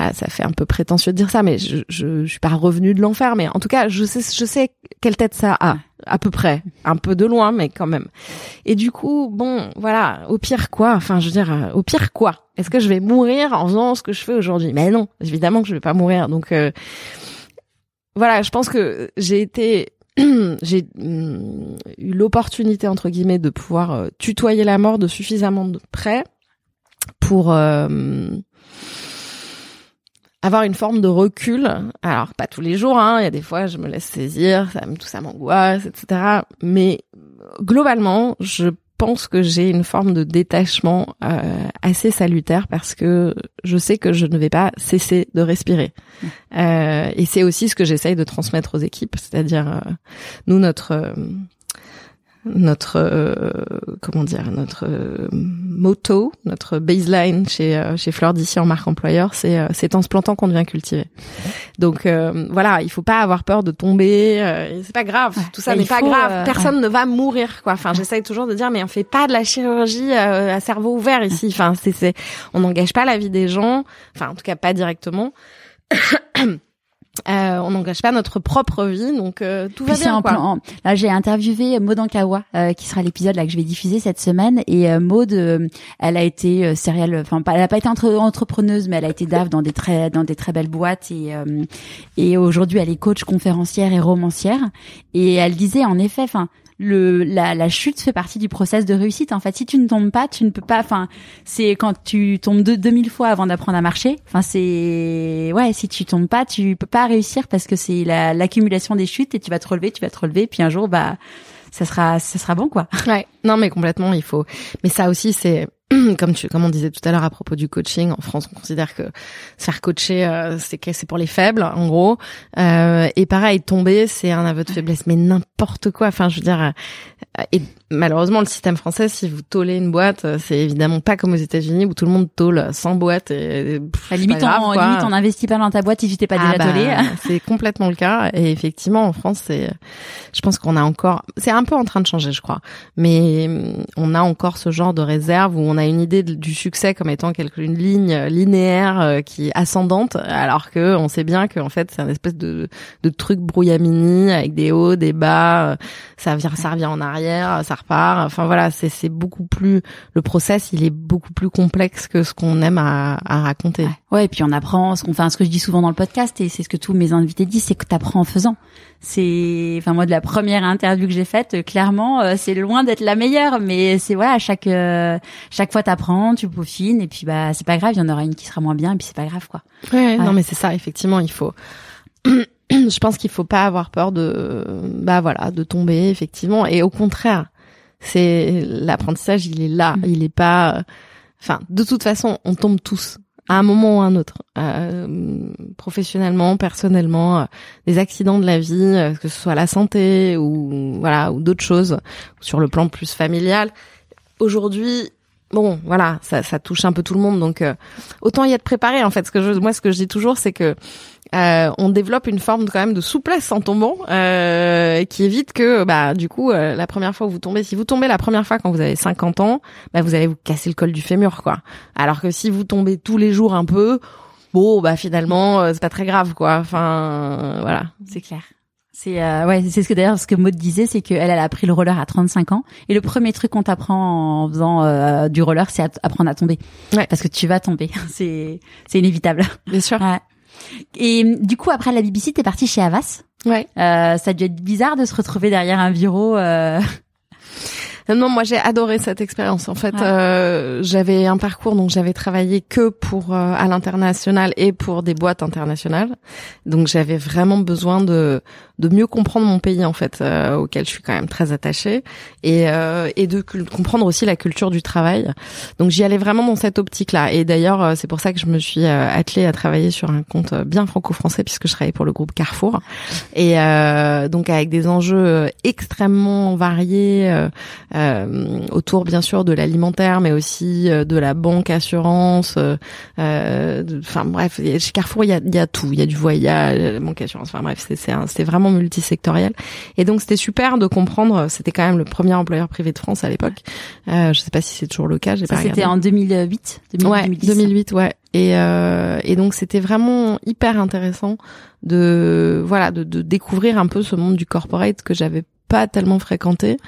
ah, ça fait un peu prétentieux de dire ça, mais je, je, je suis pas revenu de l'enfer, mais en tout cas, je sais, je sais quelle tête ça a, à peu près, un peu de loin, mais quand même. Et du coup, bon, voilà, au pire quoi, enfin, je veux dire, euh, au pire quoi Est-ce que je vais mourir en faisant ce que je fais aujourd'hui? Mais non, évidemment que je vais pas mourir. Donc, euh, voilà, je pense que j'ai été j'ai mm, eu l'opportunité entre guillemets de pouvoir euh, tutoyer la mort de suffisamment de près pour avoir une forme de recul. Alors pas tous les jours, hein. Il y a des fois je me laisse saisir, ça, tout ça m'angoisse, etc. Mais globalement, je pense que j'ai une forme de détachement euh, assez salutaire parce que je sais que je ne vais pas cesser de respirer. Mmh. Euh, et c'est aussi ce que j'essaye de transmettre aux équipes, c'est-à-dire euh, nous notre notre comment dire notre motto, notre baseline chez chez Fleur d'ici en marque employeur, c'est c'est en se plantant qu'on devient cultivé. Donc voilà, il faut pas avoir peur de tomber. c'est pas grave, tout ça n'est pas grave. Personne ne va mourir quoi. Enfin, j'essaye toujours de dire, mais on fait pas de la chirurgie à cerveau ouvert ici. Enfin, c'est c'est on n'engage pas la vie des gens. Enfin, en tout cas pas directement. Euh, on n'engage pas notre propre vie, donc euh, tout va bien. Quoi. là, j'ai interviewé Maud Ankawa, euh, qui sera l'épisode là que je vais diffuser cette semaine. Et euh, Maud, elle a été céréale, enfin, elle a pas été entre, entrepreneuse, mais elle a été DAF dans des très dans des très belles boîtes. Et et aujourd'hui, elle est coach, conférencière et romancière. Et elle disait en effet, enfin, le la, la chute fait partie du process de réussite. En fait, si tu ne tombes pas, tu ne peux pas. Enfin, c'est quand tu tombes deux, 2000 fois avant d'apprendre à marcher. Enfin, c'est ouais, si tu tombes pas, tu peux pas réussir parce que c'est l'accumulation des chutes et tu vas te relever, tu vas te relever, puis un jour, bah, ça sera, ça sera bon, quoi. Ouais. Non, mais complètement, il faut. Mais ça aussi, c'est comme tu comme on disait tout à l'heure à propos du coaching en France on considère que se faire coacher euh, c'est c'est pour les faibles en gros. Euh, et pareil tomber c'est un aveu de faiblesse. Mais n'importe quoi. Enfin je veux dire et malheureusement le système français si vous tôlez une boîte c'est évidemment pas comme aux États-Unis où tout le monde tôle sans boîte et à limite on limite on investit pas dans ta boîte si tu t'es pas ah déjà bah, c'est complètement le cas. Et effectivement en France c'est je pense qu'on a encore c'est un peu en train de changer je crois. Mais on a encore ce genre de réserve où on a une idée du succès comme étant quelque une ligne linéaire euh, qui est ascendante, alors que on sait bien qu'en fait c'est un espèce de, de truc brouillamini avec des hauts, des bas, euh, ça vient, ça revient en arrière, ça repart. Enfin voilà, c'est beaucoup plus le process, il est beaucoup plus complexe que ce qu'on aime à, à raconter. Ouais. et puis on apprend ce qu'on fait, ce que je dis souvent dans le podcast et c'est ce que tous mes invités disent, c'est que tu apprends en faisant. C'est, enfin moi de la première interview que j'ai faite, clairement, euh, c'est loin d'être la meilleure, mais c'est voilà, chaque chaque fois t'apprends, tu peaufines, et puis bah c'est pas grave, il y en aura une qui sera moins bien, et puis c'est pas grave quoi. Ouais, non mais c'est ça, effectivement, il faut. je pense qu'il faut pas avoir peur de, bah voilà, de tomber effectivement, et au contraire, c'est l'apprentissage, il est là, mm. il est pas. Enfin, de toute façon, on tombe tous à un moment ou à un autre, euh, professionnellement, personnellement, euh, des accidents de la vie, euh, que ce soit la santé ou voilà ou d'autres choses, sur le plan plus familial. Aujourd'hui, bon, voilà, ça, ça touche un peu tout le monde, donc euh, autant y être préparé. En fait, ce que je, moi, ce que je dis toujours, c'est que euh, on développe une forme quand même de souplesse en tombant, euh, qui évite que, bah, du coup, euh, la première fois où vous tombez, si vous tombez la première fois quand vous avez 50 ans, bah, vous allez vous casser le col du fémur, quoi. Alors que si vous tombez tous les jours un peu, bon, bah, finalement, c'est pas très grave, quoi. Enfin, voilà. C'est clair. C'est euh, ouais, c'est ce que d'ailleurs ce que Maud disait, c'est qu'elle elle a pris le roller à 35 ans et le premier truc qu'on t'apprend en faisant euh, du roller, c'est apprendre à tomber. Ouais. Parce que tu vas tomber, c'est c'est inévitable. Bien sûr. Ouais. Et du coup après la BBC, t'es partie chez Avas. Ouais. Euh, ça a dû être bizarre de se retrouver derrière un bureau. Euh... Non, moi j'ai adoré cette expérience. En fait, euh, j'avais un parcours donc j'avais travaillé que pour euh, à l'international et pour des boîtes internationales. Donc j'avais vraiment besoin de de mieux comprendre mon pays en fait, euh, auquel je suis quand même très attachée, et euh, et de comprendre aussi la culture du travail. Donc j'y allais vraiment dans cette optique-là. Et d'ailleurs, c'est pour ça que je me suis attelée à travailler sur un compte bien franco-français puisque je travaillais pour le groupe Carrefour, et donc avec des enjeux extrêmement variés euh, autour bien sûr de l'alimentaire, mais aussi euh, de la banque, assurance. Euh, enfin bref, chez Carrefour il y a, y a tout, il y a du voyage, la banque, assurance. Enfin bref, c'est c'est vraiment multisectoriel. Et donc c'était super de comprendre. C'était quand même le premier employeur privé de France à l'époque. Euh, je sais pas si c'est toujours le cas. C'était en 2008. 2000, ouais, 2008, ouais. Et, euh, et donc c'était vraiment hyper intéressant de voilà de, de découvrir un peu ce monde du corporate que j'avais pas tellement fréquenté.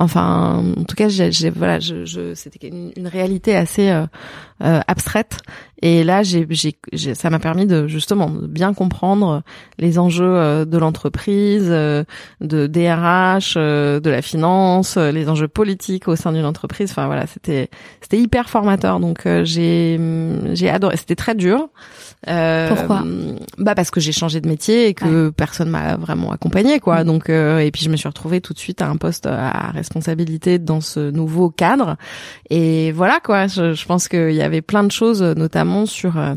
Enfin, en tout cas, j'ai, voilà, je, je c'était une, une, réalité assez euh, euh, abstraite. Et là, j'ai, j'ai, ça m'a permis de justement de bien comprendre les enjeux euh, de l'entreprise, de DRH, de la finance, les enjeux politiques au sein d'une entreprise. Enfin voilà, c'était, c'était hyper formateur. Donc j'ai, j'ai adoré. C'était très dur. Euh, Pourquoi? Bah parce que j'ai changé de métier et que personne m'a vraiment accompagné quoi. Mm. Donc euh, et puis je me suis retrouvée tout de suite à un poste à responsabilité dans ce nouveau cadre. Et voilà quoi. Je, je pense qu'il y avait plein de choses, notamment sur euh,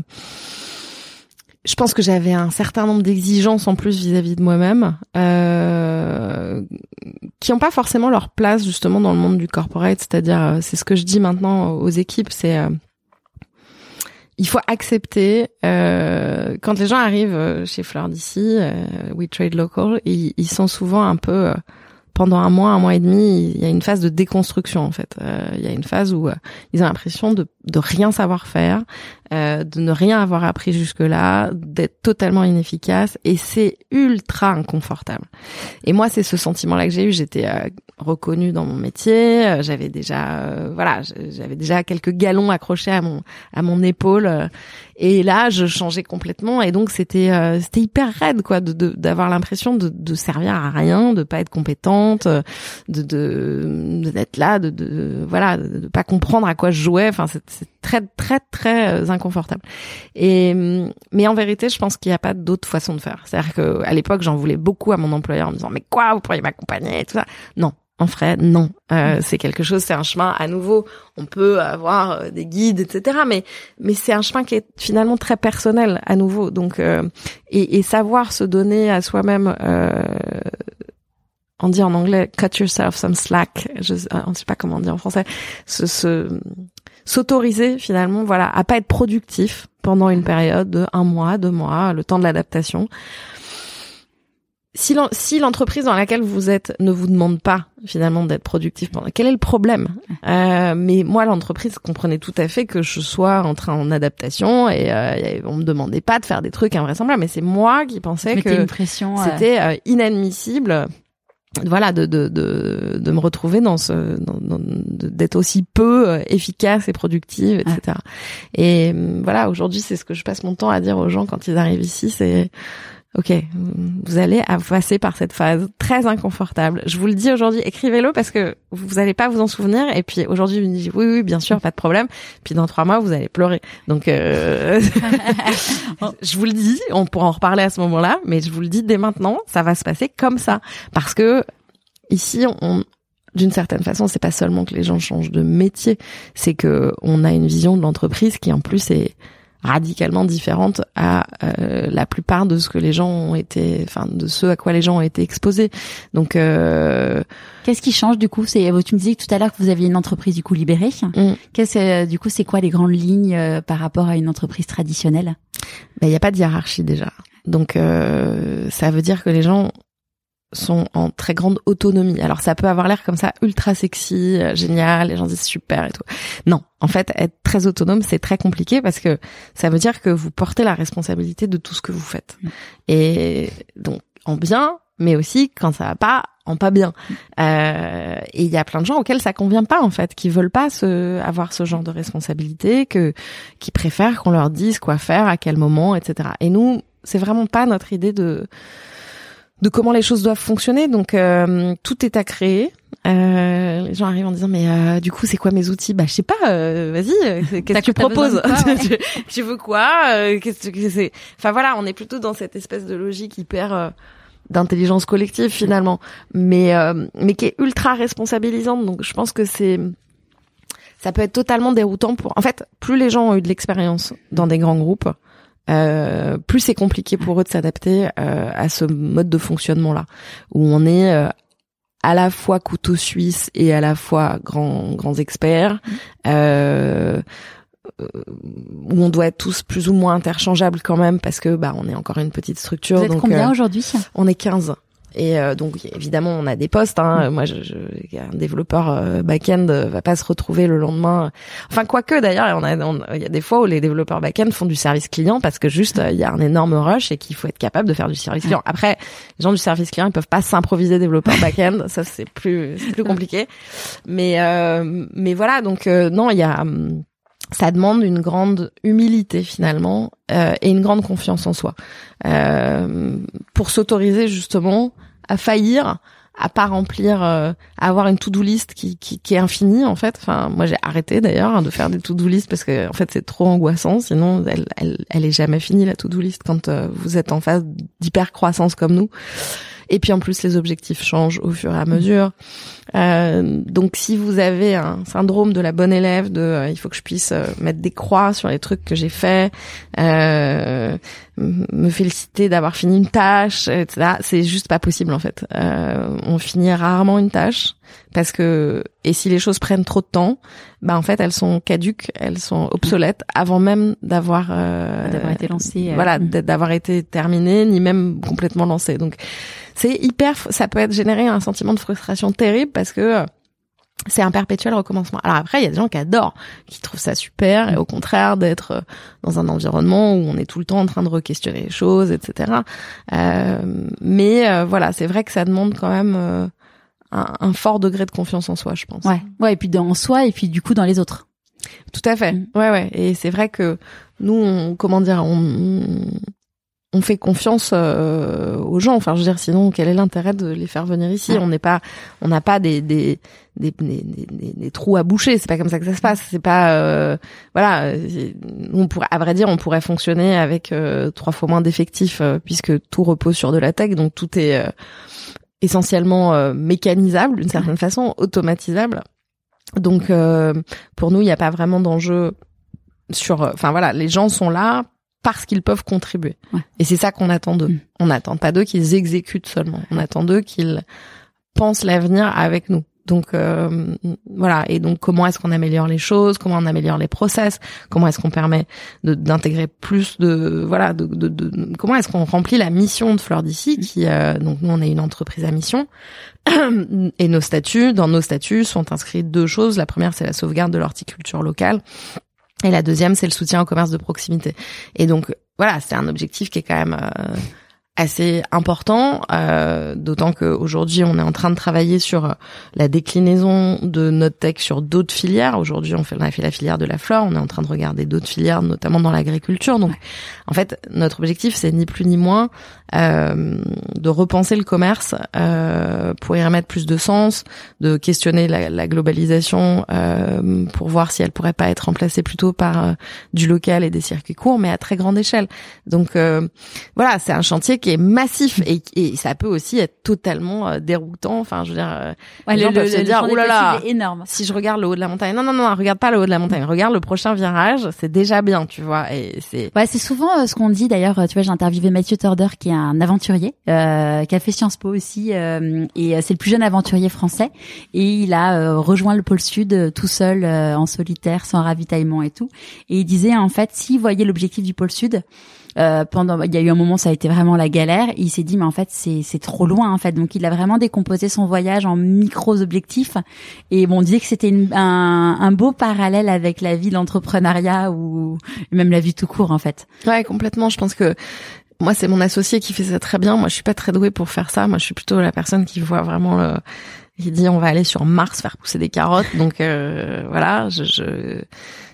je pense que j'avais un certain nombre d'exigences en plus vis-à-vis de moi-même, euh, qui n'ont pas forcément leur place justement dans le monde du corporate. C'est-à-dire, euh, c'est ce que je dis maintenant aux équipes, c'est il faut accepter quand les gens arrivent chez Fleur d'ici, We Trade Local, ils, sont souvent un peu pendant un mois, un mois et demi, il y a une phase de déconstruction en fait. Euh, il y a une phase où euh, ils ont l'impression de, de rien savoir faire, euh, de ne rien avoir appris jusque-là, d'être totalement inefficace et c'est ultra inconfortable. Et moi, c'est ce sentiment-là que j'ai eu. J'étais euh, reconnue dans mon métier, euh, j'avais déjà, voilà, j'avais déjà quelques galons accrochés à mon à mon épaule et là, je changeais complètement et donc c'était c'était hyper raide quoi, de d'avoir l'impression de, de servir à rien, de pas être compétente, de de d'être là, de, de voilà, de, pas comprendre à quoi je jouais. Enfin, c'est très très très euh, inconfortable. Et mais en vérité, je pense qu'il n'y a pas d'autre façon de faire. C'est-à-dire que à l'époque, j'en voulais beaucoup à mon employeur en me disant mais quoi, vous pourriez m'accompagner et tout ça. Non, en vrai, non. Euh, c'est quelque chose, c'est un chemin à nouveau. On peut avoir euh, des guides, etc. Mais mais c'est un chemin qui est finalement très personnel à nouveau. Donc euh, et, et, savoir se donner à soi-même. Euh, on dit en anglais cut yourself some slack. Je ne sais pas comment on dit en français. Se, se s'autoriser finalement, voilà, à pas être productif pendant une période de un mois, deux mois, le temps de l'adaptation si l'entreprise dans laquelle vous êtes ne vous demande pas finalement d'être productif, quel est le problème? Euh, Mais moi, l'entreprise comprenait tout à fait que je sois en train en adaptation et euh, on me demandait pas de faire des trucs invraisemblables, mais c'est moi qui pensais que c'était euh, inadmissible. Voilà, de, de, de, de me retrouver dans ce, d'être aussi peu euh, efficace et productive, etc. Et voilà, aujourd'hui, c'est ce que je passe mon temps à dire aux gens quand ils arrivent ici, c'est Ok, vous allez passer par cette phase très inconfortable. Je vous le dis aujourd'hui, écrivez-le parce que vous n'allez pas vous en souvenir. Et puis aujourd'hui, vous me dites oui, oui, bien sûr, pas de problème. Puis dans trois mois, vous allez pleurer. Donc, euh, je vous le dis, on pourra en reparler à ce moment-là, mais je vous le dis dès maintenant, ça va se passer comme ça parce que ici, on, d'une certaine façon, c'est pas seulement que les gens changent de métier, c'est que on a une vision de l'entreprise qui en plus est radicalement différente à euh, la plupart de ce que les gens ont été, enfin de ce à quoi les gens ont été exposés. Donc, euh... qu'est-ce qui change du coup? C'est tu me disais tout à l'heure que vous aviez une entreprise du coup libérée. Mm. Qu'est-ce euh, du coup c'est quoi les grandes lignes euh, par rapport à une entreprise traditionnelle? Ben il n'y a pas de hiérarchie déjà. Donc ça veut dire que les gens sont en très grande autonomie. Alors ça peut avoir l'air comme ça ultra sexy, euh, génial, les gens disent super et tout. Non, en fait, être très autonome, c'est très compliqué parce que ça veut dire que vous portez la responsabilité de tout ce que vous faites. Mm. Et donc en bien, mais aussi quand ça va pas, en pas bien. Euh, et il y a plein de gens auxquels ça convient pas en fait, qui veulent pas se, avoir ce genre de responsabilité, que qui préfèrent qu'on leur dise quoi faire, à quel moment, etc. Et nous, c'est vraiment pas notre idée de de comment les choses doivent fonctionner. Donc euh, tout est à créer. Euh, les gens arrivent en disant mais euh, du coup c'est quoi mes outils? Bah je sais pas. Euh, vas-y, qu'est-ce que tu proposes tu, veux quoi? Qu'est-ce que c'est? Enfin voilà, on est plutôt dans cette espèce de logique hyper d'intelligence collective finalement, mais mais qui est ultra responsabilisante. Donc je pense que c'est ça peut être totalement déroutant pour. En fait, plus les gens ont eu de l'expérience dans des grands groupes, euh, plus c'est compliqué pour eux de s'adapter euh, à ce mode de fonctionnement-là, où on est euh, à la fois couteau suisse et à la fois grands grands experts, euh, où on doit être tous plus ou moins interchangeables quand même parce que bah on est encore une petite structure. Vous êtes combien aujourd'hui? On est 15. Et euh, donc évidemment on a des postes. Hein. Moi, je, je, un développeur euh, back-end va pas se retrouver le lendemain. Enfin quoique d'ailleurs, on a, il y a des fois où les développeurs back-end font du service client parce que juste il y a un énorme rush et qu'il faut être capable de faire du service client. Après, les gens du service client ils peuvent pas s'improviser développeurs back-end. ça c'est plus c'est plus compliqué. Mais euh, mais voilà donc non il y a ça demande une grande humilité finalement euh, et une grande confiance en soi euh, pour s'autoriser justement à faillir, à pas remplir, euh, à avoir une to-do list qui, qui, qui, est infinie en fait. Enfin, moi j'ai arrêté d'ailleurs de faire des to-do list parce que en fait c'est trop angoissant. Sinon, elle, elle, elle est jamais finie la to-do list quand euh, vous êtes en phase d'hyper croissance comme nous. Et puis en plus, les objectifs changent au fur et à mesure. Euh, donc si vous avez un syndrome de la bonne élève, de euh, il faut que je puisse euh, mettre des croix sur les trucs que j'ai fait, euh, me féliciter d'avoir fini une tâche, etc. C'est juste pas possible en fait. on finit rarement une tâche parce que et si les choses prennent trop de temps, bah en fait elles sont caduques, elles sont obsolètes avant même d'avoir d'avoir été lancées. Voilà, mm. d'avoir été terminées ni même complètement lancées. Donc c'est hyper, ça peut être générer un sentiment de frustration terrible parce que euh, c'est un perpétuel recommencement. Alors après, il y a des gens qui adorent, qui trouvent ça super, et au contraire d'être euh, dans un environnement où on est tout le temps en train de re-questionner les choses, etc. Euh, mais euh, voilà, c'est vrai que ça demande quand même un, un, fort degré de confiance en soi, je pense. Ouais, ouais, et puis dans soi, et puis du coup dans les autres. Tout à fait. Mm. Ouais, ouais. Et c'est vrai que nous, on, comment dire, on, on fait confiance euh, aux gens. Enfin, je veux dire, sinon, quel est l'intérêt de les faire venir ici? On n'est pas, on n'a pas des des, des des, trous à boucher. C'est pas comme ça que ça se passe. C'est pas, euh, voilà. On pourrait, à vrai dire, on pourrait fonctionner avec euh, trois fois moins d'effectifs puisque tout repose sur de la tech, donc tout est essentiellement mécanisable d'une certaine façon, automatisable. Donc, pour nous, il n'y a pas vraiment d'enjeu sur. Enfin voilà, les gens sont là parce qu'ils peuvent contribuer. Et c'est ça qu'on attend d'eux. Mm. On n'attend pas d'eux qu'ils exécutent seulement. On attend d'eux qu'ils pensent l'avenir avec nous. Donc euh, voilà. Et donc comment est-ce qu'on améliore les choses? Comment on améliore les process? Comment est-ce qu'on permet d'intégrer plus de voilà de, de, de comment est-ce qu'on remplit la mission de Fleur d'ici mm. qui euh, donc nous on est une entreprise à mission et nos statuts dans nos statuts sont inscrits deux choses. La première c'est la sauvegarde de l'horticulture locale et la deuxième, c'est le soutien au commerce de proximité. Et donc, voilà, c'est un objectif qui est quand même euh, assez important, euh, d'autant qu'aujourd'hui on est en train de travailler sur euh, la déclinaison de notre tech sur d'autres filières. Aujourd'hui on, fait, on a fait la filière de la flore, on est en train de regarder d'autres filières, notamment dans l'agriculture. Donc en fait notre objectif c'est ni plus ni moins euh, de repenser le commerce euh, pour y remettre plus de sens, de questionner la, la globalisation euh, pour voir si elle pourrait pas être remplacée plutôt par euh, du local et des circuits courts, mais à très grande échelle. Donc voilà, c'est un chantier qui est massif et, et ça peut aussi être totalement euh, déroutant. Enfin, je veux dire, euh, ouais, les gens peuvent se dire, oh là là, énorme. Si je regarde le haut de la montagne, non, non, non, regarde pas le haut de la montagne, regarde le prochain virage, c'est déjà bien, tu vois. Et c'est. Ouais, c'est souvent euh, ce qu'on dit d'ailleurs. Tu vois, j'ai interviewé Mathieu Torder, qui est un aventurier, euh, qui a fait Sciences Po aussi, et c'est le plus jeune aventurier français. Et il a rejoint le pôle Sud tout seul, en solitaire, sans ravitaillement et tout. Et il disait en fait, s'il voyait l'objectif du pôle Sud euh, pendant, il y a eu un moment, ça a été vraiment la galère. il s'est dit, mais en fait, c'est c'est trop loin en fait. Donc il a vraiment décomposé son voyage en micros objectifs. Et bon, on disait que c'était un, un beau parallèle avec la vie d'entrepreneuriat ou même la vie tout court en fait. Ouais, complètement. Je pense que moi, c'est mon associé qui fait ça très bien. Moi, je suis pas très douée pour faire ça. Moi, je suis plutôt la personne qui voit vraiment le, il dit on va aller sur Mars faire pousser des carottes. Donc euh, voilà, je, je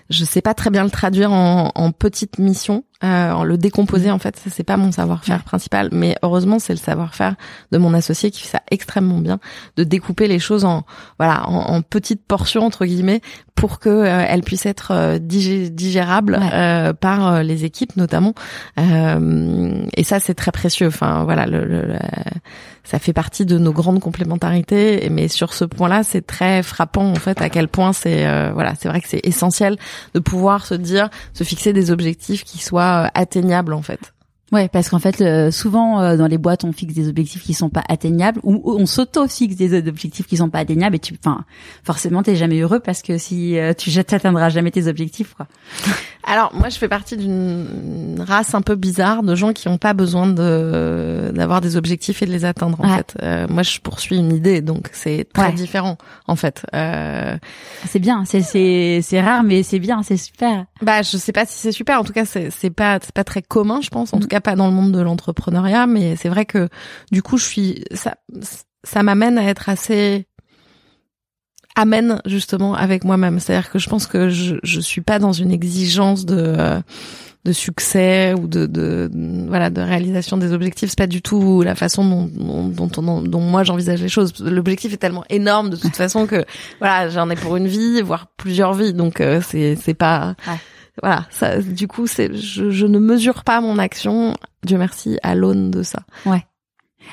je sais pas très bien le traduire en, en petites missions, euh, en le décomposer en fait. Ça c'est pas mon savoir-faire principal, mais heureusement c'est le savoir-faire de mon associé qui fait ça extrêmement bien, de découper les choses en voilà en, en petites portions entre guillemets pour que euh, elles puissent être euh, digérables euh, par les équipes notamment. et ça c'est très précieux. Enfin voilà, le, le, ça fait partie de nos grandes complémentarités. Mais sur ce point-là, c'est très frappant en fait à quel point c'est voilà, c'est vrai que c'est essentiel de pouvoir se dire, se fixer des objectifs qui soient atteignables en fait. Ouais, parce qu'en fait, euh, souvent euh, dans les boîtes, on fixe des objectifs qui sont pas atteignables, ou on s'auto-fixe des objectifs qui sont pas atteignables, et tu, enfin, forcément, t'es jamais heureux parce que si euh, tu t'atteindras jamais tes objectifs, quoi. Alors moi, je fais partie d'une race un peu bizarre de gens qui n'ont pas besoin de d'avoir des objectifs et de les atteindre. En fait, moi, je poursuis une idée, donc c'est très différent, en fait. C'est bien, c'est c'est c'est rare, mais c'est bien, c'est super. Bah, je sais pas si c'est super. En tout cas, c'est c'est pas c'est pas très commun, je pense. En tout cas pas dans le monde de l'entrepreneuriat, mais c'est vrai que du coup, je suis ça, ça m'amène à être assez amène justement avec moi-même. C'est-à-dire que je pense que je je suis pas dans une exigence de de succès ou de, de voilà de réalisation des objectifs. C'est pas du tout la façon dont dont, dont, moi j'envisage les choses. L'objectif est tellement énorme de toute façon que voilà j'en ai pour une vie, voire plusieurs vies. Donc euh, c'est c'est pas voilà, ça, du coup, c'est, je, je, ne mesure pas mon action, Dieu merci, à l'aune de ça. Ouais.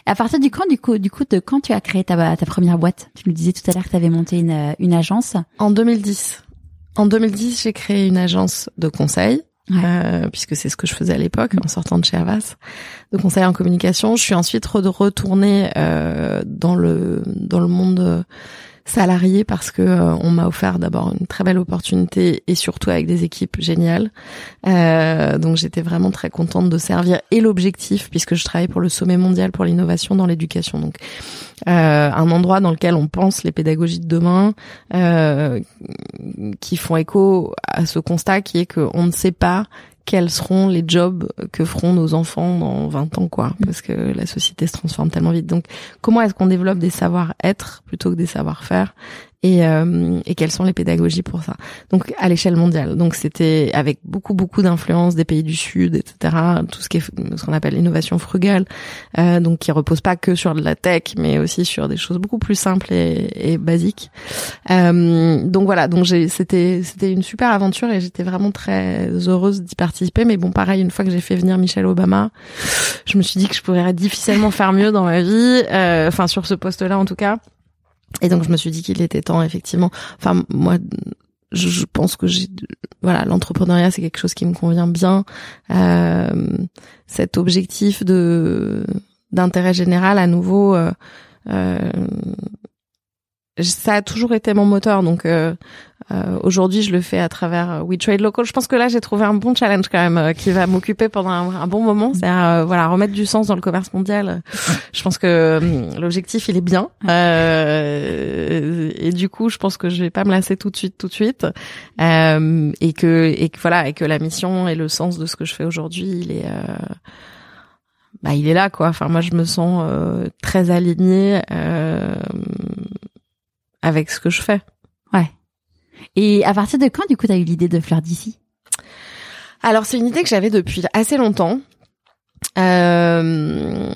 À partir du quand, du coup, du coup, de quand tu as créé ta, ta première boîte? Tu nous disais tout à l'heure que tu avais monté une, une agence. En 2010. En 2010, j'ai créé une agence de conseil. Euh, puisque c'est ce que je faisais à l'époque en sortant de chez Havas, de conseil en communication. Je suis ensuite retournée euh, dans le dans le monde salarié parce que euh, on m'a offert d'abord une très belle opportunité et surtout avec des équipes géniales. Euh, donc j'étais vraiment très contente de servir et l'objectif puisque je travaille pour le sommet mondial pour l'innovation dans l'éducation. Donc euh, un endroit dans lequel on pense les pédagogies de demain euh, qui font écho à ce constat qui est qu'on ne sait pas quels seront les jobs que feront nos enfants dans 20 ans, quoi, parce que la société se transforme tellement vite. Donc, comment est-ce qu'on développe des savoir-être plutôt que des savoir-faire? Et, euh, et quelles sont les pédagogies pour ça? Donc à l'échelle mondiale. Donc c'était avec beaucoup beaucoup d'influence des pays du Sud, etc. Tout ce qui est ce qu'on appelle l'innovation frugale, euh, donc qui repose pas que sur de la tech, mais aussi sur des choses beaucoup plus simples et, et basiques. Euh, donc voilà, donc c'était c'était une super aventure et j'étais vraiment très heureuse d'y participer. Mais bon, pareil, une fois que j'ai fait venir Michelle Obama, je me suis dit que je pourrais difficilement faire mieux dans ma vie, euh, enfin sur ce poste-là en tout cas. Et donc je me suis dit qu'il était temps effectivement. Enfin moi je, pense que j'ai voilà l'entrepreneuriat c'est quelque chose qui me convient bien. Euh, cet objectif de d'intérêt général à nouveau. Euh, euh, ça a toujours été mon moteur donc euh, euh, aujourd'hui, je le fais à travers euh, We Trade Local. Je pense que là, j'ai trouvé un bon challenge quand même euh, qui va m'occuper pendant un, bon moment. C'est voilà remettre du sens dans le commerce mondial. Je pense que l'objectif, il est bien. et du coup, je pense que je vais pas me lasser tout de suite, tout de suite. et que et que voilà et que la mission et le sens de ce que je fais aujourd'hui, il est bah il est là quoi. Enfin moi, je me sens très alignée avec ce que je fais. Ouais. Et à partir de quand, du coup, tu as eu l'idée de Fleur d'ici? Alors, c'est une idée que j'avais depuis assez longtemps. Euh,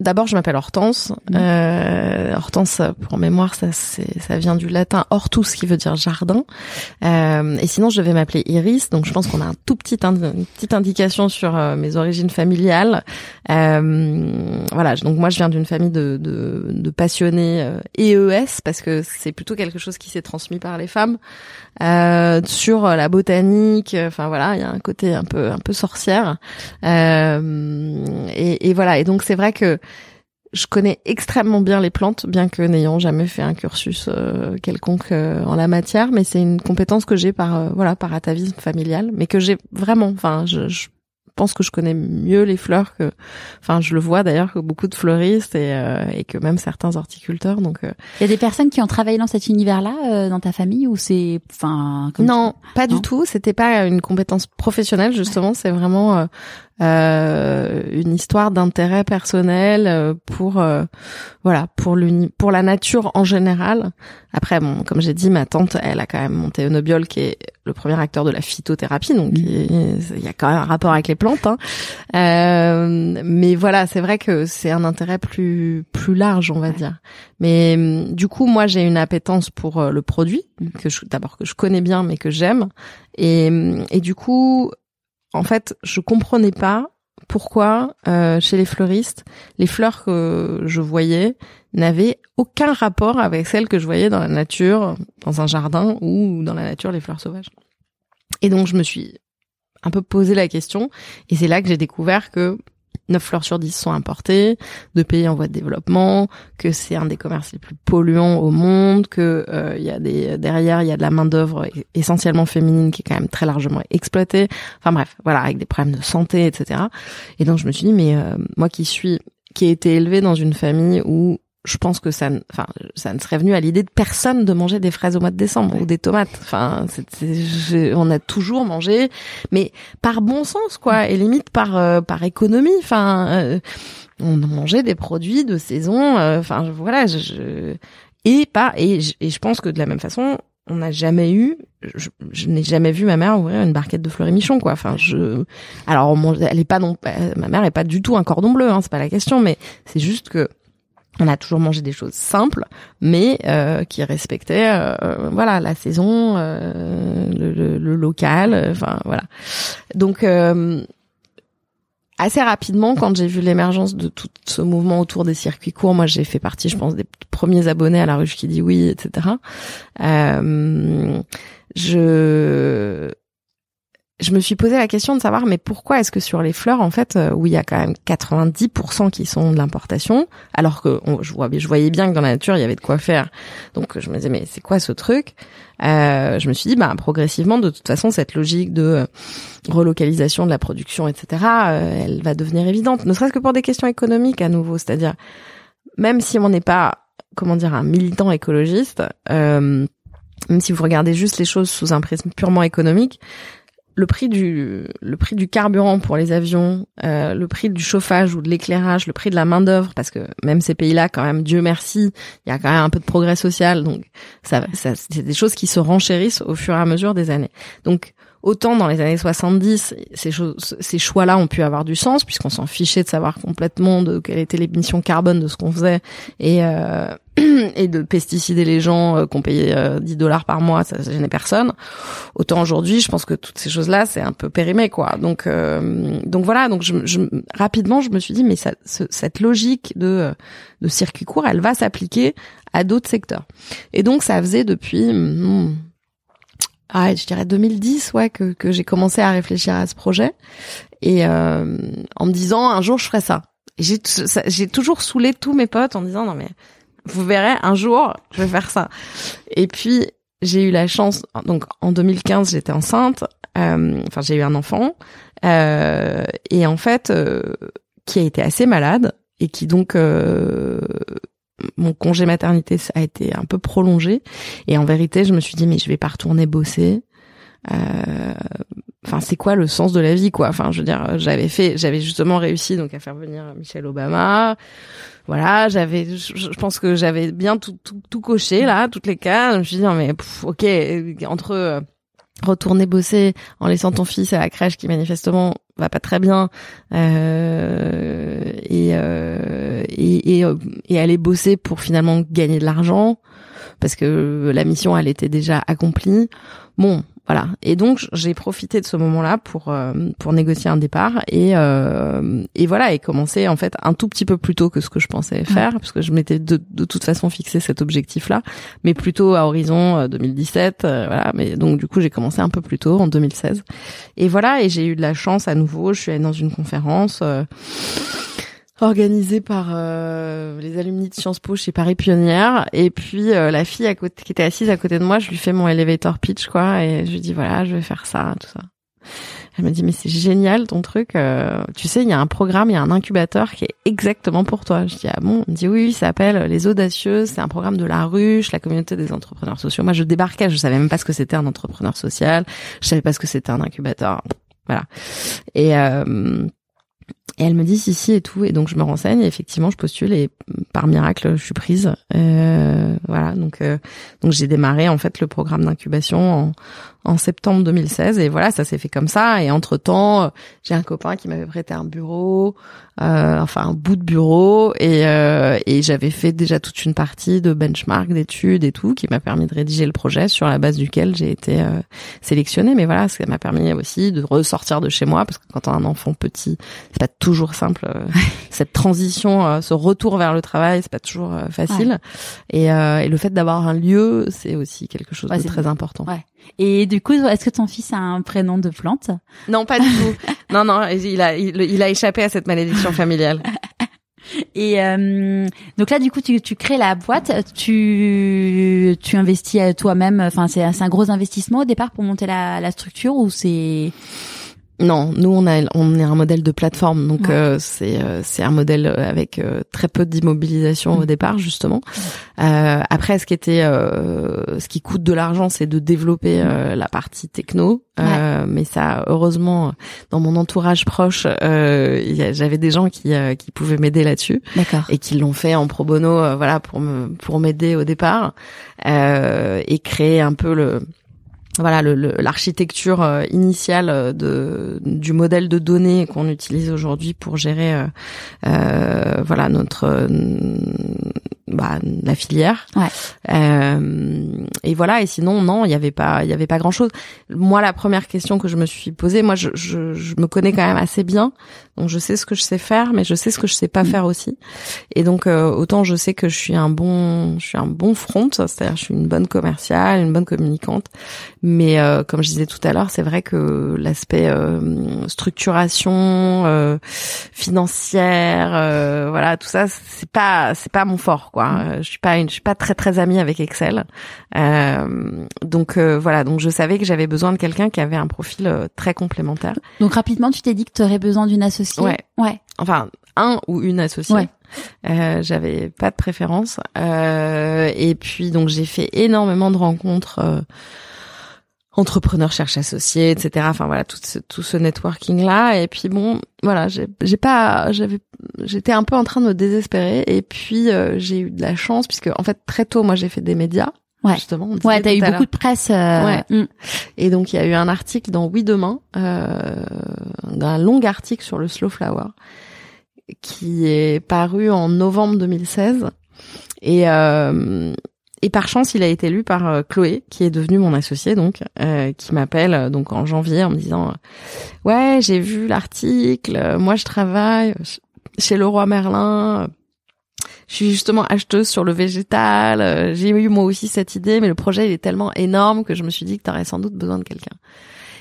D'abord, je m'appelle Hortense. Mmh. Euh, Hortense, pour mémoire, ça, ça vient du latin hortus, qui veut dire jardin. Euh, et sinon, je vais m'appeler Iris. Donc, je pense qu'on a un tout petit une petite indication sur euh, mes origines familiales. Euh, voilà. Donc, moi, je viens d'une famille de, de, de passionnés EES parce que c'est plutôt quelque chose qui s'est transmis par les femmes sur la botanique. Enfin, voilà, il y a un côté un peu un peu sorcière. Et, et voilà. Et donc, c'est vrai que je connais extrêmement bien les plantes, bien que n'ayant jamais fait un cursus euh, quelconque euh, en la matière, mais c'est une compétence que j'ai par euh, voilà par atavisme familial, mais que j'ai vraiment. Enfin, je, je, pense que je connais mieux les fleurs que, enfin, je le vois d'ailleurs que beaucoup de fleuristes et, et que même certains horticulteurs. Donc, il y a des personnes qui ont travaillé dans cet univers-là dans ta famille ou c'est, enfin, non, pas du tout. C'était pas une compétence professionnelle justement. C'est vraiment euh, une histoire d'intérêt personnel euh, pour euh, voilà pour pour la nature en général. Après bon comme j'ai dit ma tante elle a quand même monté Onobiol qui est le premier acteur de la phytothérapie donc il y a quand même un rapport avec les plantes. Hein. mais voilà c'est vrai que c'est un intérêt plus plus large on va dire. Mais du coup moi j'ai une appétence pour le produit que je d'abord que je connais bien mais que j'aime et et du coup en fait, je comprenais pas pourquoi euh, chez les fleuristes, les fleurs que je voyais n'avaient aucun rapport avec celles que je voyais dans la nature, dans un jardin ou dans la nature, les fleurs sauvages. Et donc je me suis un peu posé la question, et c'est là que j'ai découvert que 9 fleurs sur 10 sont importées de pays en voie de développement, que c'est un des commerces les plus polluants au monde, que euh, y a des derrière il y a de la main d'œuvre essentiellement féminine qui est quand même très largement exploitée. Enfin bref, voilà, avec des problèmes de santé, etc. Et donc je me suis dit mais euh, moi qui suis qui ai été élevée dans une famille où je pense que ça, enfin, ça ne serait venu à l'idée de personne de manger des fraises au mois de décembre ou des tomates. Enfin, on a toujours mangé, mais par bon sens, quoi, et limite par euh, par économie. Enfin, euh, on mangeait des produits de saison. Euh, enfin, voilà, je, et pas et, et je pense que de la même façon, on n'a jamais eu, je, n'ai jamais vu ma mère ouvrir une barquette de fleuris michon, quoi. Enfin, je, alors, elle est pas non, ma mère est pas du tout un cordon bleu, hein, c'est pas la question, mais c'est juste que on a toujours mangé des choses simples, mais euh, qui respectaient euh, voilà la saison, euh, le, le, local, enfin voilà. Donc assez rapidement, quand j'ai vu l'émergence de tout ce mouvement autour des circuits courts, moi j'ai fait partie, je pense, des premiers abonnés à la ruche qui dit oui, etc. Euh, je je me suis posé la question de savoir mais pourquoi est-ce que sur les fleurs en fait euh, où il y a quand même 90% qui sont de l'importation alors que je je voyais bien que dans la nature il y avait de quoi faire. Donc je me disais mais c'est quoi ce truc? Euh, je me suis dit bah progressivement de toute façon cette logique de euh, relocalisation de la production etc euh, elle va devenir évidente ne serait-ce que pour des questions économiques à nouveau. C'est-à-dire même si on n'est pas comment dire un militant écologiste même si vous regardez juste les choses sous un prisme purement économique le prix du le prix du carburant pour les avions, euh, le prix du chauffage ou de l'éclairage, le prix de la main d'œuvre, parce que même ces pays-là, quand même, Dieu merci, il y a quand même un peu de progrès social, donc ça, ça c'est des choses qui se renchérissent au fur et à mesure des années. Donc Autant dans les années 70, ces, choses, ces choix-là ont pu avoir du sens puisqu'on s'en fichait de savoir complètement de quelle était l'émission carbone de ce qu'on faisait et euh, et de pesticider les gens euh, qu'on payait 10 euh, dollars par mois, ça, gênait personne. Autant aujourd'hui, je pense que toutes ces choses-là, c'est un peu périmé quoi. Donc euh, donc voilà, donc je, je, rapidement, je me suis dit mais ça, cette logique de de circuit court, elle va s'appliquer à d'autres secteurs. Et donc ça faisait depuis hmm, ah, je dirais 2010, ouais, que, que j'ai commencé à réfléchir à ce projet et euh, en me disant un jour je ferai ça. J'ai j'ai toujours saoulé tous mes potes en disant non mais vous verrez un jour je vais faire ça. Et puis j'ai eu la chance donc en 2015 j'étais enceinte, euh, enfin j'ai eu un enfant euh, et en fait euh, qui a été assez malade et qui donc euh, mon congé maternité a été un peu prolongé. Et en vérité je me suis dit mais je vais pas retourner bosser. Euh, enfin c'est quoi le sens de la vie quoi? Enfin je veux dire j'avais fait j'avais justement réussi donc à faire venir Michelle Obama. Voilà j'avais je, pense que j'avais bien tout, tout, tout coché là toutes les cas je me suis dit non mais ok entre euh, retourner bosser en laissant ton fils à la crèche qui manifestement va pas très bien euh, et, euh, et, et, et aller bosser pour finalement gagner de l'argent parce que la mission elle était déjà accomplie. Bon voilà. Et donc j'ai profité de ce moment-là pour euh, pour négocier un départ et euh, et voilà et commencer en fait un tout petit peu plus tôt que ce que je pensais faire parce que je m'étais de, de toute façon fixé cet objectif-là, mais plutôt à horizon 2017. Euh, voilà. Mais donc du coup j'ai commencé un peu plus tôt en 2016 et voilà et j'ai eu de la chance à nouveau. Je suis allée dans une conférence organisé par euh, les alumni de Sciences Po chez Paris Pionnière et puis euh, la fille à côté qui était assise à côté de moi je lui fais mon elevator pitch quoi. Et je lui dis voilà je vais faire ça tout ça. Elle me dit mais c'est génial ton truc euh, tu sais il y a un programme il y a un incubateur qui est exactement pour toi. Je dis ah bon? Elle me dit oui, ça s'appelle les audacieuses c'est un programme de la ruche la communauté des entrepreneurs sociaux. Moi je débarquais je savais même pas ce que c'était un entrepreneur social je savais pas ce que c'était un incubateur. Voilà. Et et elle me dit si si et tout. Et donc je me renseigne et effectivement je postule et par miracle je suis prise. Euh, voilà. Donc euh, donc j'ai démarré en fait le programme d'incubation en, en septembre 2016 et voilà ça s'est fait comme ça. Et entre temps j'ai un copain qui m'avait prêté un bureau euh, enfin un bout de bureau. Et euh, et j'avais fait déjà toute une partie de benchmark d'études et tout qui m'a permis de rédiger le projet sur la base duquel j'ai été euh, sélectionnée. Mais voilà ça m'a permis aussi de ressortir de chez moi parce que quand on a un enfant petit c'est pas toujours simple euh, cette transition ce retour vers le travail c'est pas toujours facile et, et le fait d'avoir un lieu c'est aussi quelque chose de très important ouais. Et du coup, est-ce que ton fils a un prénom de plante? Non, pas du tout. non, non, il a, il, a échappé à cette malédiction familiale. Et euh, donc là, du coup, tu, tu crées la boîte, tu, tu investis toi-même. Enfin, c'est un gros investissement au départ pour monter la, la structure ou c'est non, nous on a on est un modèle de plateforme, donc euh, c'est euh, c'est un modèle avec euh, très peu d'immobilisation au mm. départ justement. après, ce qui était ce qui coûte de l'argent, c'est de développer mm. la partie techno. Mais ça, heureusement, dans mon entourage proche, j'avais des gens qui qui pouvaient m'aider là-dessus, et qui l'ont fait en pro bono, voilà pour me pour m'aider au départ et créer un peu le voilà l'architecture euh, initiale euh, de du modèle de données qu'on utilise aujourd'hui pour gérer euh, euh, voilà notre bah, la filière. Ouais. Euh, et voilà. Et sinon, non, il y avait pas, il y avait pas grand chose. Moi, la première question que je me suis posée, moi, je, je, je, me connais quand même assez bien, donc je sais ce que je sais faire, mais je sais ce que je sais pas mm. faire aussi. Et donc, euh, autant je sais que je suis un bon, je suis un bon front, c'est-à-dire je suis une bonne commerciale, une bonne communicante. Mais euh, comme je disais tout à l'heure, c'est vrai que l'aspect euh, structuration financière, voilà, tout ça, c'est pas, c'est pas mon fort, quoi. Mm. Je suis pas une, je suis pas très très amie avec Excel. donc voilà, donc je savais que j'avais besoin de quelqu'un qui avait un profil très complémentaire. Donc rapidement, tu t'es dit que tu aurais besoin d'une associée Ouais. Ouais. Enfin, un ou une associée. Ouais. Euh, j'avais pas de préférence. Euh, et puis donc j'ai fait énormément de rencontres. Euh, entrepreneurs cherchent associés, etc. Enfin voilà tout ce, tout ce networking là. Et puis bon, voilà, j'ai, j'ai pas, j'avais, j'étais un peu en train de me désespérer. Et puis euh, j'ai eu de la chance puisque en fait très tôt moi j'ai fait des médias. Ouais. Justement. ouais, t'as eu beaucoup de presse. Euh... Ouais. Mm. Et donc il y a eu un article dans Oui Demain, euh, un long article sur le slow flower, qui est paru en novembre 2016. Et euh, et par chance, il a été lu par euh, Chloé, qui est devenue mon associée, donc, euh, qui m'appelle euh, donc en janvier en me disant ouais j'ai vu l'article, moi je travaille chez Leroy Merlin je suis justement acheteuse sur le végétal. Euh, j'ai eu moi aussi cette idée, mais le projet il est tellement énorme que je me suis dit que tu aurais sans doute besoin de quelqu'un.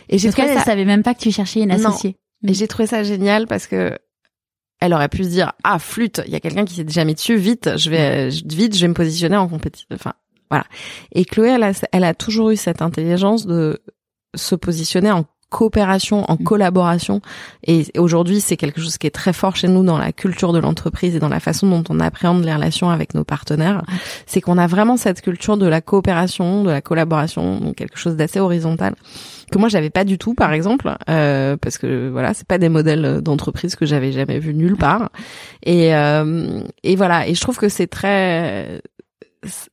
Et j'ai trouvé ça... savait même pas que tu cherchais une associée. Et j'ai trouvé ça génial parce que elle aurait pu se dire ah flûte, il y a quelqu'un qui s'est déjà mis dessus, vite, je vais vite, je vais me positionner en compétition. Enfin voilà. Et Chloé, elle a, elle a toujours eu cette intelligence de se positionner en coopération, en mm. collaboration. Et aujourd'hui, c'est quelque chose qui est très fort chez nous dans la culture de l'entreprise et dans la façon dont on appréhende les relations avec nos partenaires. C'est qu'on a vraiment cette culture de la coopération, de la collaboration, donc quelque chose d'assez horizontal que moi j'avais pas du tout, par exemple, euh, parce que voilà, c'est pas des modèles d'entreprise que j'avais jamais vu nulle part. Et euh, et voilà, et je trouve que c'est très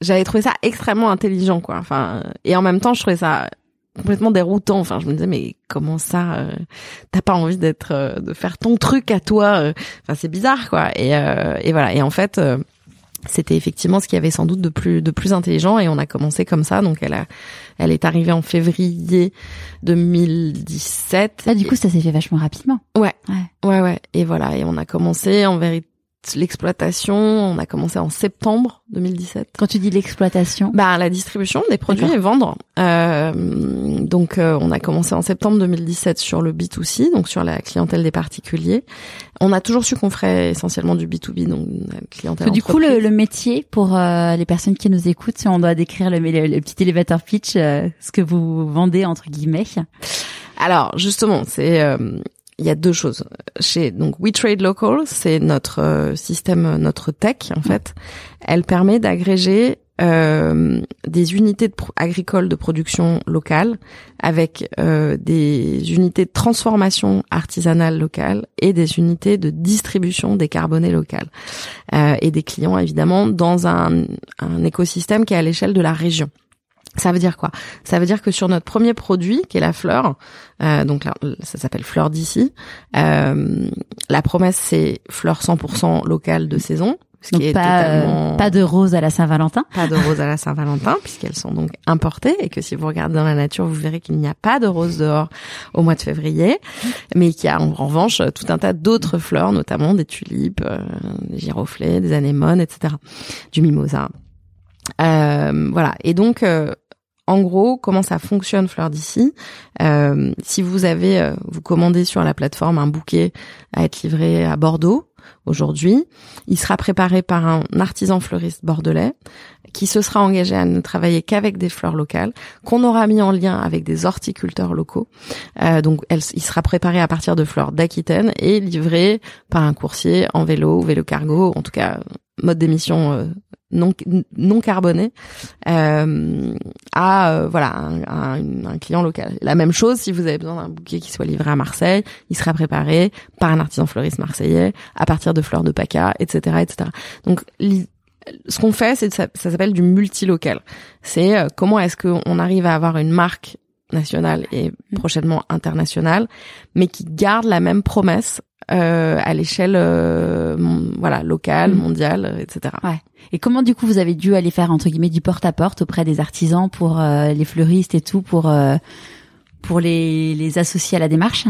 j'avais trouvé ça extrêmement intelligent quoi enfin et en même temps je trouvais ça complètement déroutant. Enfin, je me disais mais comment ça euh, T'as pas envie d'être euh, de faire ton truc à toi euh, Enfin, c'est bizarre quoi. Et, et voilà. Et en fait, c'était effectivement ce qui avait sans doute de plus de plus intelligent. Et on a commencé comme ça. Donc elle a, elle est arrivée en février 2017. Ah, du coup, ça s'est fait vachement rapidement. Ouais. Ouais, ouais, ouais. Et voilà. Et on a commencé en vérité l'exploitation, on a commencé en septembre 2017. Quand tu dis l'exploitation Bah la distribution des produits et vendre. Euh, donc euh, on a commencé en septembre 2017 sur le B2C, donc sur la clientèle des particuliers. On a toujours su qu'on ferait essentiellement du B2B, donc la clientèle Du coup, le, métier pour euh, les personnes qui nous écoutent, si on doit décrire le, le, petit elevator pitch, euh, ce que vous vendez entre guillemets. Alors justement, c'est il y a deux choses. Chez donc We Trade Local, c'est notre euh, système, notre tech en fait. Elle permet d'agréger euh, des unités agricoles de production locale avec euh, des unités de transformation artisanale locale et des unités de distribution décarbonée locale euh, et des clients évidemment dans un, un écosystème qui est à l'échelle de la région. Ça veut dire quoi? Ça veut dire que sur notre premier produit, qui est la fleur, euh, donc là, ça s'appelle fleur d'ici, euh, la promesse c'est fleur 100% locale de saison. Ce qui est pas, euh, pas de roses à la Saint-Valentin. Pas de roses à la Saint-Valentin, puisqu'elles sont donc importées et que si vous regardez dans la nature, vous verrez qu'il n'y a pas de roses dehors au mois de février, mais qu'il y a en revanche tout un tas d'autres fleurs, notamment des tulipes, euh, des giroflées, des anémones, etc., du mimosa. Euh, voilà. Et donc, euh, en gros, comment ça fonctionne Fleur d'ici euh, Si vous avez, euh, vous commandez sur la plateforme un bouquet à être livré à Bordeaux aujourd'hui, il sera préparé par un artisan fleuriste bordelais qui se sera engagé à ne travailler qu'avec des fleurs locales, qu'on aura mis en lien avec des horticulteurs locaux. Euh, donc, il sera préparé à partir de fleurs d'Aquitaine et livré par un coursier en vélo, vélo cargo, en tout cas mode d'émission euh, non non carboné euh, à euh, voilà un, un, client local. La même chose si vous avez besoin d'un bouquet qui soit livré à Marseille, il sera préparé par un artisan fleuriste marseillais à partir de fleurs de paca, etc., etc. Donc ce qu'on fait, c'est ça, ça s'appelle du multilocal. C'est euh, comment est-ce qu'on arrive à avoir une marque nationale et mmh. prochainement internationale, mais qui garde la même promesse euh, à l'échelle euh, voilà locale, Mm. mondiale, etc. Ouais. Et comment du coup vous avez dû aller faire entre guillemets du porte à porte auprès des artisans pour euh, les fleuristes et tout pour euh, pour les les associer à la démarche?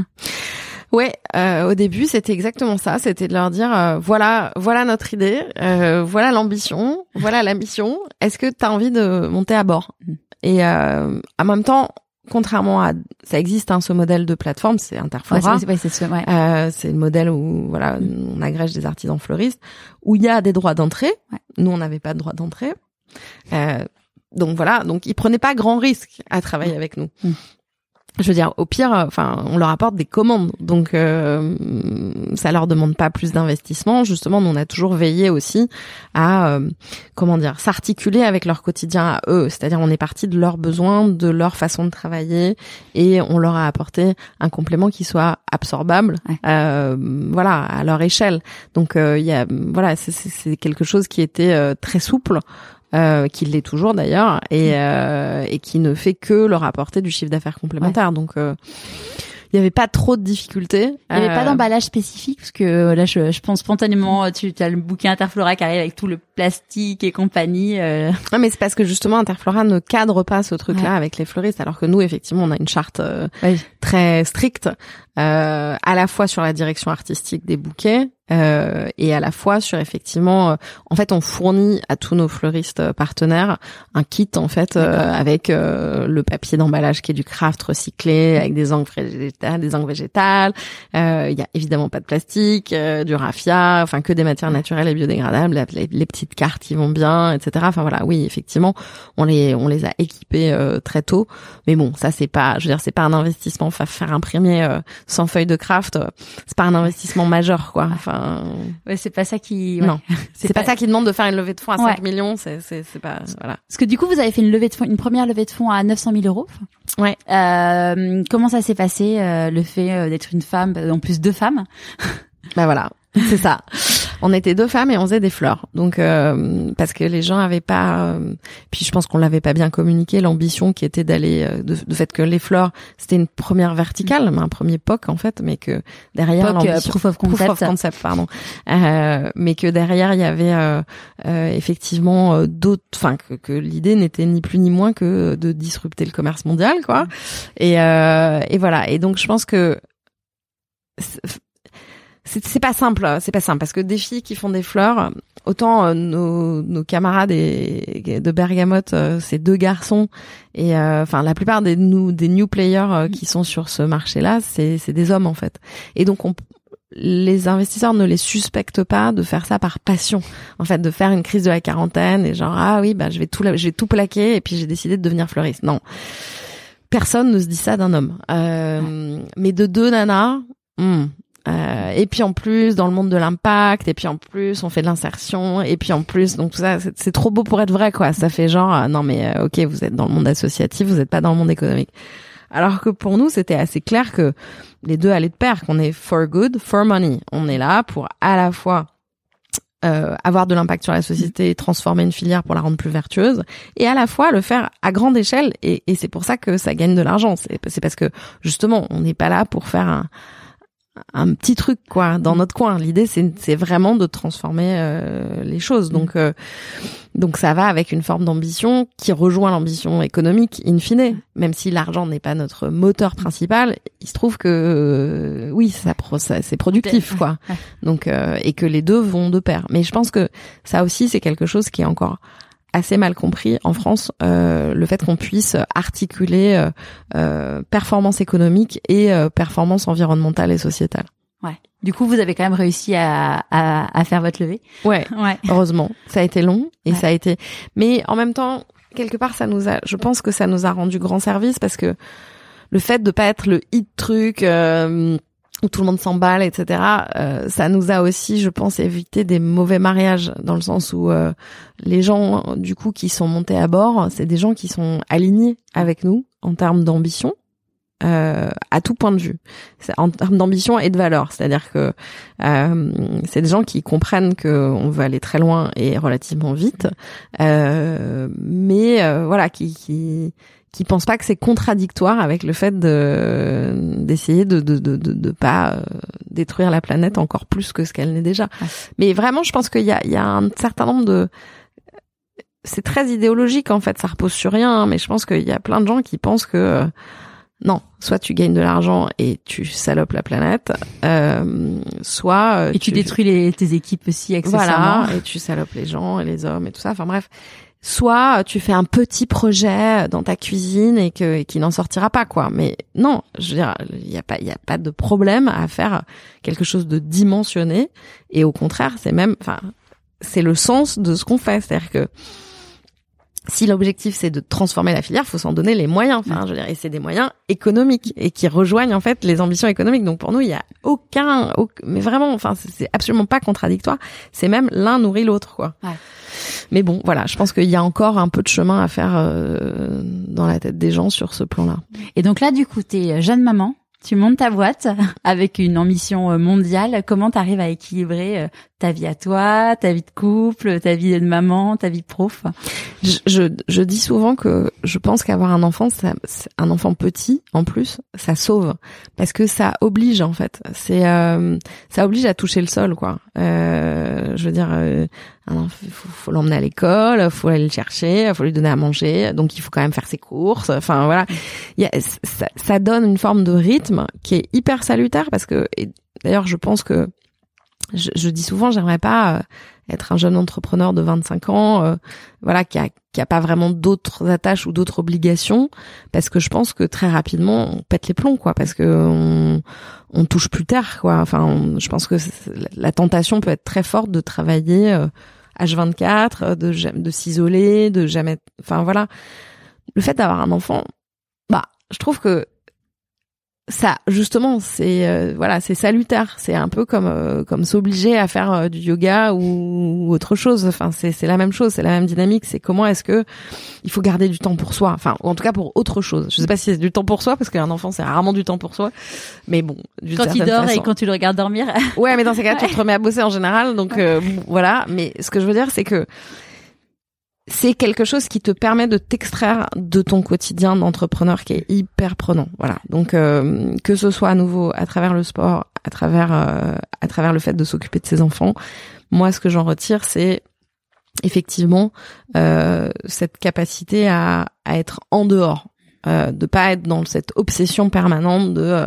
Ouais, euh, au début c'était exactement ça, c'était de leur dire euh, voilà, voilà notre idée, euh, voilà l'ambition, voilà la mission. Est-ce que tu as envie de monter à bord? Mm. Et euh, en même temps, contrairement à ça existe hein, ce modèle de plateforme, c'est Ouais, Interflora. c'est ouais, c'est ce- ouais. Euh, c'est le modèle où voilà, on agrège des artisans fleuristes, où il y a des droits d'entrée. Ouais. Nous, on n'avait pas de droit d'entrée. Euh, donc voilà, donc ils prenaient pas grand risque à travailler avec nous. Mm. Je veux dire, au pire, enfin, on leur apporte des commandes, donc euh, ça leur demande pas plus d'investissement. Justement, nous, on a toujours veillé aussi à euh, comment dire, s'articuler avec leur quotidien à eux. C'est-à-dire, on est parti de leurs besoins, de leur façon de travailler, et on leur a apporté un complément qui soit absorbable, Ouais. euh, voilà, à leur échelle. Donc, euh, il y a, voilà, c'est quelque chose qui était euh, très souple. Euh, qui l'est toujours d'ailleurs et, euh, et qui ne fait que leur apporter du chiffre d'affaires complémentaire donc euh, il n'y avait pas trop de difficultés Il n'y avait pas Euh, d'emballage spécifique parce que euh, là je, je pense spontanément tu as le bouquin Interflora qui arrive avec tout le plastique et compagnie. euh, Non, mais c'est parce que justement Interflora ne cadre pas ce truc-là Ouais. avec les fleuristes, alors que nous, effectivement, on a une charte euh, Ouais. très stricte, euh, à la fois sur la direction artistique des bouquets euh, et à la fois sur effectivement, euh, en fait, on fournit à tous nos fleuristes euh, partenaires un kit en fait euh, avec euh, le papier d'emballage qui est du craft recyclé, avec des encres végétales, des encres végétales. Euh, Il y a évidemment pas de plastique, euh, du raffia, enfin que des matières naturelles et biodégradables, la- les, les petites cartes qui vont bien, etc. Enfin voilà, oui, effectivement, on les on les a équipés euh, très tôt. Mais bon, ça c'est pas, je veux dire, c'est pas un investissement. Enfin, faire imprimer euh, 100 feuilles de craft, euh, c'est pas un investissement majeur, quoi. Enfin, Ouais, c'est pas ça qui. ouais. non, c'est pas, ça qui demande de faire une levée de fonds à Ouais. 5 millions. C'est c'est c'est pas voilà. Parce que du coup vous avez fait une levée de fonds, une première levée de fonds à 900 000 euros. Ouais. Euh, comment ça s'est passé euh, le fait euh, d'être une femme, en plus deux femmes? Bah voilà, c'est ça. On était deux femmes et on faisait des fleurs. Donc euh, parce que les gens avaient pas euh, puis je pense qu'on l'avait pas bien communiqué l'ambition qui était d'aller euh, de, de fait que les fleurs c'était une première verticale, mais un premier POC en fait, mais que derrière euh, l'ambition proof of concept. Proof of concept, pardon. Euh, mais que derrière il y avait euh, euh, effectivement d'autres, enfin que, que l'idée n'était ni plus ni moins que de disrupter le commerce mondial, quoi. Et, euh, et voilà. Et donc je pense que c'est- pas simple, hein, c'est pas simple parce que des filles qui font des fleurs, autant euh, nos, nos camarades et, de Bergamote, euh, c'est deux garçons et euh, enfin la plupart des nous des new players euh, qui sont sur ce marché-là, c'est c'est des hommes en fait. Et donc on les investisseurs ne les suspectent pas de faire ça par passion. En fait, de faire une crise de la quarantaine et genre ah oui bah je vais tout la- je vais tout plaquer et puis j'ai décidé de devenir fleuriste. Non, personne ne se dit ça d'un homme. Euh, Mais de deux nanas. hmm. Euh, et puis en plus dans le monde de l'impact et puis en plus on fait de l'insertion et puis en plus donc tout ça c'est trop beau pour être vrai quoi ça fait genre euh, non mais euh, ok vous êtes dans le monde associatif vous êtes pas dans le monde économique alors que pour nous c'était assez clair que les deux allaient de pair qu'on est for good for money on est là pour à la fois euh, avoir de l'impact sur la société, transformer une filière pour la rendre plus vertueuse, et à la fois le faire à grande échelle. Et, et c'est pour ça que ça gagne de l'argent. C'est parce que justement, on n'est pas là pour faire un, un petit truc quoi dans notre coin. L'idée c'est c'est vraiment de transformer euh, les choses. Donc euh, donc ça va avec une forme d'ambition qui rejoint l'ambition économique in fine. Même si l'argent n'est pas notre moteur principal, il se trouve que euh, oui ça, ça c'est productif quoi. Donc euh, et que les deux vont de pair. Mais je pense que ça aussi c'est quelque chose qui est encore assez mal compris en France, euh, le fait qu'on puisse articuler euh, euh, performance économique et euh, performance environnementale et sociétale. Ouais. Du coup vous avez quand même réussi à, à, à faire votre levée. Ouais, Ouais. heureusement, ça a été long et Ouais. ça a été, mais en même temps, quelque part, ça nous a, je pense que ça nous a rendu grand service parce que le fait de pas être le hit truc. euh, où tout le monde s'emballe, etc. euh, ça nous a aussi, je pense, évité des mauvais mariages dans le sens où euh, les gens, du coup, qui sont montés à bord, c'est des gens qui sont alignés avec nous en termes d'ambition, euh, à tout point de vue, en termes d'ambition et de valeur. C'est-à-dire que euh, c'est des gens qui comprennent que on veut aller très loin et relativement vite, euh, mais euh, voilà, qui, qui qui pensent pas que c'est contradictoire avec le fait de d'essayer de de, de de pas euh, détruire la planète encore plus que ce qu'elle n'est déjà. Mais vraiment, je pense qu'il y a il y a un certain nombre de c'est très idéologique en fait, ça repose sur rien, hein, mais je pense qu'il y a plein de gens qui pensent que non, soit tu gagnes de l'argent et tu salopes la planète, euh, soit euh, et tu, détruis les, tes équipes aussi accessoirement. Voilà, et tu salopes les gens et les hommes et tout ça. Enfin bref, soit tu fais un petit projet dans ta cuisine et que qui n'en sortira pas quoi. Mais non, je veux dire, il y a pas il y a pas de problème à faire quelque chose de dimensionné et au contraire, c'est même enfin c'est le sens de ce qu'on fait, c'est-à-dire que si l'objectif c'est de transformer la filière, faut s'en donner les moyens. Enfin, je veux dire, et c'est des moyens économiques et qui rejoignent en fait les ambitions économiques. Donc pour nous, il y a aucun, mais vraiment, enfin, c'est absolument pas contradictoire. C'est même l'un nourrit l'autre, quoi. Ouais. Mais bon, voilà, je pense qu'il y a encore un peu de chemin à faire euh, dans la tête des gens sur ce plan-là. Et donc là, du coup, t'es jeune maman. Tu montes ta boîte avec une ambition euh, mondiale. Comment tu arrives à équilibrer euh, ta vie à toi, ta vie de couple, ta vie de maman, ta vie de prof je, je, je dis souvent que je pense qu'avoir un enfant, ça, un enfant petit en plus, ça sauve parce que ça oblige en fait. C'est euh, ça oblige à toucher le sol quoi. Euh, je veux dire, euh, il faut, l'emmener à l'école, faut aller le chercher, faut lui donner à manger, donc il faut quand même faire ses courses. Enfin voilà, ça, ça donne une forme de rythme qui est hyper salutaire parce que d'ailleurs je pense que je, je dis souvent, j'aimerais pas euh, être un jeune entrepreneur de 25 ans, euh, voilà, qui a, qui a pas vraiment d'autres attaches ou d'autres obligations, parce que je pense que très rapidement on pète les plombs, quoi, parce que on, on touche plus terre, quoi. Enfin, je pense que la tentation peut être très forte de travailler euh, H24, de, de s'isoler, de jamais, enfin voilà. Le fait d'avoir un enfant, bah, je trouve que ça justement c'est euh, voilà c'est salutaire. C'est un peu comme euh, comme s'obliger à faire euh, du yoga ou, autre chose. Enfin c'est c'est la même chose c'est la même dynamique. C'est comment est-ce que il faut garder du temps pour soi. Enfin ou en tout cas pour autre chose. Je sais pas si c'est du temps pour soi parce qu'un enfant c'est rarement du temps pour soi. Mais bon quand il dort et quand tu le regardes dormir. Ouais mais dans ces cas tu te remets à bosser en général. Donc voilà. Mais ce que je veux dire c'est que c'est quelque chose qui te permet de t'extraire de ton quotidien d'entrepreneur qui est hyper prenant. Voilà. Donc euh, que ce soit à nouveau à travers le sport, à travers euh, à travers le fait de s'occuper de ses enfants, moi ce que j'en retire c'est effectivement euh, cette capacité à, à être en dehors, euh, de pas être dans cette obsession permanente de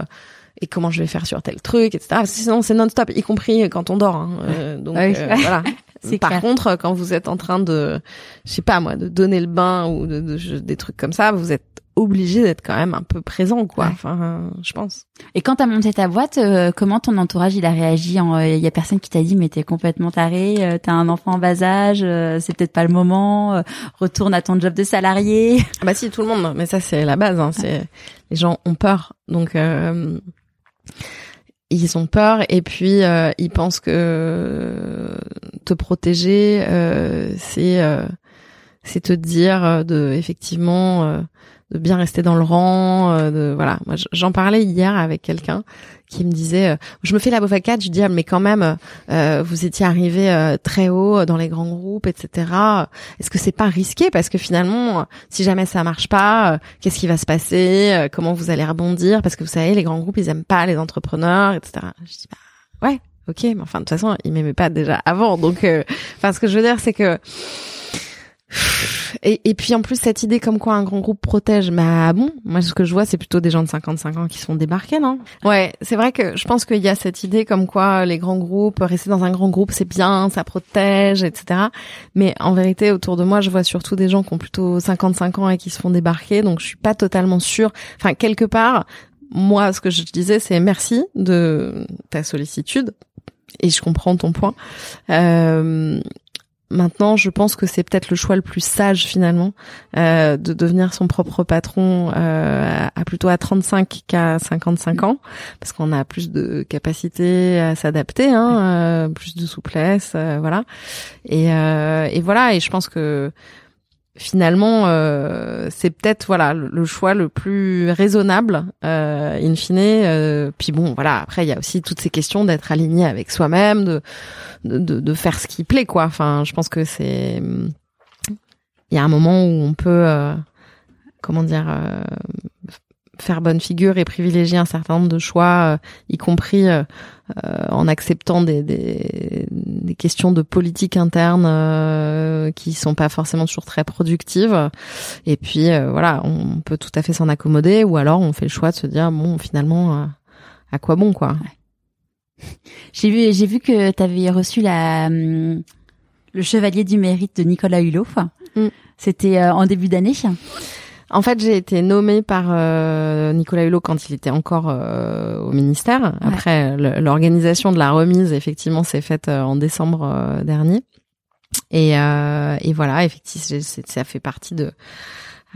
et comment je vais faire sur tel truc, etc. Sinon, c'est non-stop, y compris quand on dort. Hein. donc voilà, Par contre, quand vous êtes en train de, je sais pas moi, de donner le bain ou de, des trucs comme ça, vous êtes obligé d'être quand même un peu présent, quoi. Enfin, je pense. Et quand t'as monté ta boîte, euh, comment ton entourage il a réagi Il euh, y a personne qui t'a dit mais t'es complètement taré, euh, t'as un enfant en bas âge, c'est peut-être pas le moment, retourne à ton job de salarié. Ah bah si, tout le monde. Mais ça c'est la base. Hein, c'est les gens ont peur, donc ils ont peur et puis euh, ils pensent que te protéger euh, c'est euh, c'est te dire de effectivement de bien rester dans le rang de voilà. Moi j'en parlais hier avec quelqu'un qui me disait euh, je me fais l'avocate je dis ah, mais quand même euh, vous étiez arrivé euh, très haut dans les grands groupes etc est-ce que c'est pas risqué? Parce que finalement si jamais ça marche pas qu'est-ce qui va se passer? Comment vous allez rebondir? Parce que vous savez les grands groupes ils aiment pas les entrepreneurs etc je dis bah ouais ok mais enfin de toute façon ils m'aimaient pas déjà avant. Donc enfin ce que je veux dire c'est que et, puis en plus cette idée comme quoi un grand groupe protège, bah bon, moi ce que je vois c'est plutôt des gens de 55 ans qui se font débarquer, non? Ouais, c'est vrai que je pense qu'il y a cette idée comme quoi les grands groupes, rester dans un grand groupe c'est bien, ça protège, etc. Mais en vérité autour de moi je vois surtout des gens qui ont plutôt 55 ans et qui se font débarquer, donc je suis pas totalement sûre. Enfin quelque part, moi ce que je disais c'est merci de ta sollicitude et je comprends ton point. Euh, Maintenant, je pense que c'est peut-être le choix le plus sage finalement euh, de devenir son propre patron euh, à plutôt à 35 qu'à 55 ans, parce qu'on a plus de capacité à s'adapter, hein, euh, plus de souplesse, euh, voilà. Et, euh, et voilà. Et je pense que finalement, euh, c'est peut-être voilà le, choix le plus raisonnable euh, in fine. Euh, puis bon, voilà. Après, il y a aussi toutes ces questions d'être aligné avec soi-même, de, de, de faire ce qui plaît, quoi. Enfin, je pense que c'est il y a un moment où on peut comment dire faire bonne figure et privilégier un certain nombre de choix, y compris euh, en acceptant des, des, des, questions de politique interne euh, qui sont pas forcément toujours très productives. Et puis euh, voilà, on peut tout à fait s'en accommoder, ou alors on fait le choix de se dire bon, finalement, à quoi bon quoi. J'ai vu, j'ai vu que tu avais reçu la hum, le chevalier du mérite de Nicolas Hulot. Mm. C'était en début d'année. En fait, j'ai été nommée par euh, Nicolas Hulot quand il était encore euh, au ministère. Après, l'organisation de la remise, effectivement, s'est faite euh, en décembre dernier. Et, et voilà, effectivement, ça fait partie de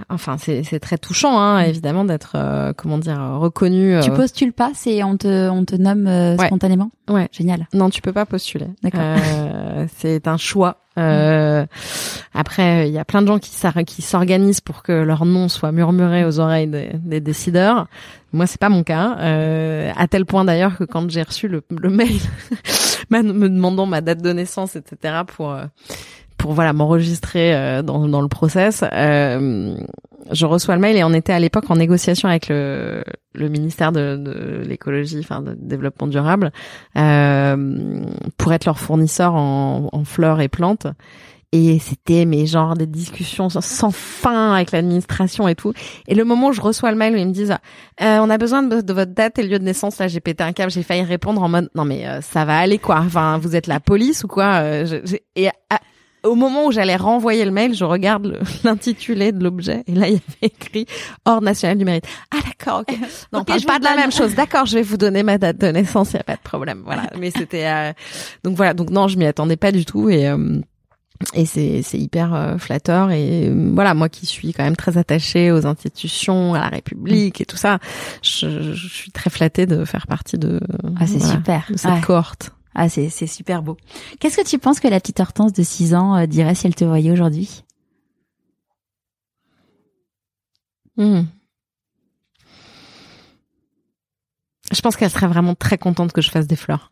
Enfin, c'est très touchant, hein, mm. évidemment, d'être, euh, comment dire, reconnu. Tu postules pas, c'est on te on te nomme euh, spontanément. Ouais. Génial. Non, tu peux pas postuler. D'accord. Euh, c'est un choix. Mm. Après, il y a plein de gens qui qui s'organisent pour que leur nom soit murmuré aux oreilles des, des décideurs. Moi, c'est pas mon cas. à tel point d'ailleurs que quand j'ai reçu le, le mail me demandant ma date de naissance, etc. pour pour voilà m'enregistrer euh, dans, dans le process. Euh, je reçois le mail et on était à l'époque en négociation avec le, le ministère de, de l'écologie, enfin de développement durable, euh, pour être leur fournisseur en, en fleurs et plantes. Et c'était mes genre des discussions sans fin avec l'administration et tout. Et le moment où je reçois le mail où ils me disent euh, on a besoin de, votre date et lieu de naissance, là j'ai pété un câble, j'ai failli répondre en mode non mais euh, ça va aller quoi. Enfin vous êtes la police ou quoi euh, Et au moment où j'allais renvoyer le mail, je regarde l'intitulé de l'objet et là il y avait écrit Ordre national du mérite. Ah d'accord, ok. Non, okay, pas de la même chose. D'accord, je vais vous donner ma date de naissance, il y a pas de problème. Voilà. Mais c'était euh, donc voilà, donc non, je m'y attendais pas du tout et euh, et c'est c'est hyper euh, flatteur et voilà moi qui suis quand même très attachée aux institutions à la République et tout ça je, je suis très flattée de faire partie de ah c'est super de cette cohorte ah, c'est, c'est super beau. Qu'est-ce que tu penses que la petite Hortense de 6 ans euh, dirait si elle te voyait aujourd'hui? Hmm. Je pense qu'elle serait vraiment très contente que je fasse des fleurs.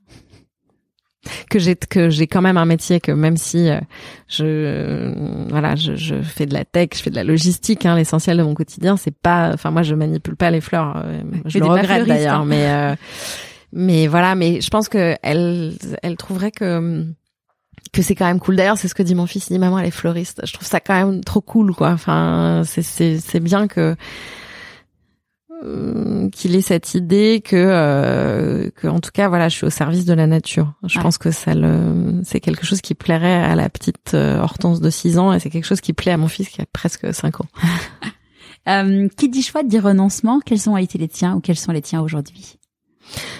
Que j'ai que j'ai quand même un métier que même si euh, je voilà je, je, fais de la tech, je fais de la logistique, hein, l'essentiel de mon quotidien c'est pas, enfin moi je manipule pas les fleurs, euh, je le regrette d'ailleurs, hein. mais mais voilà, mais je pense que elle, elle trouverait que que c'est quand même cool. D'ailleurs, c'est ce que dit mon fils. Il dit maman, elle est fleuriste. Je trouve ça quand même trop cool, quoi. Enfin, c'est c'est c'est bien que euh, qu'il ait cette idée que euh, que en tout cas voilà je suis au service de la nature je pense que ça le c'est quelque chose qui plairait à la petite euh, Hortense de 6 ans et c'est quelque chose qui plaît à mon fils qui a presque 5 ans euh, qui dit choix dit renoncement quels ont été les tiens ou quels sont les tiens aujourd'hui?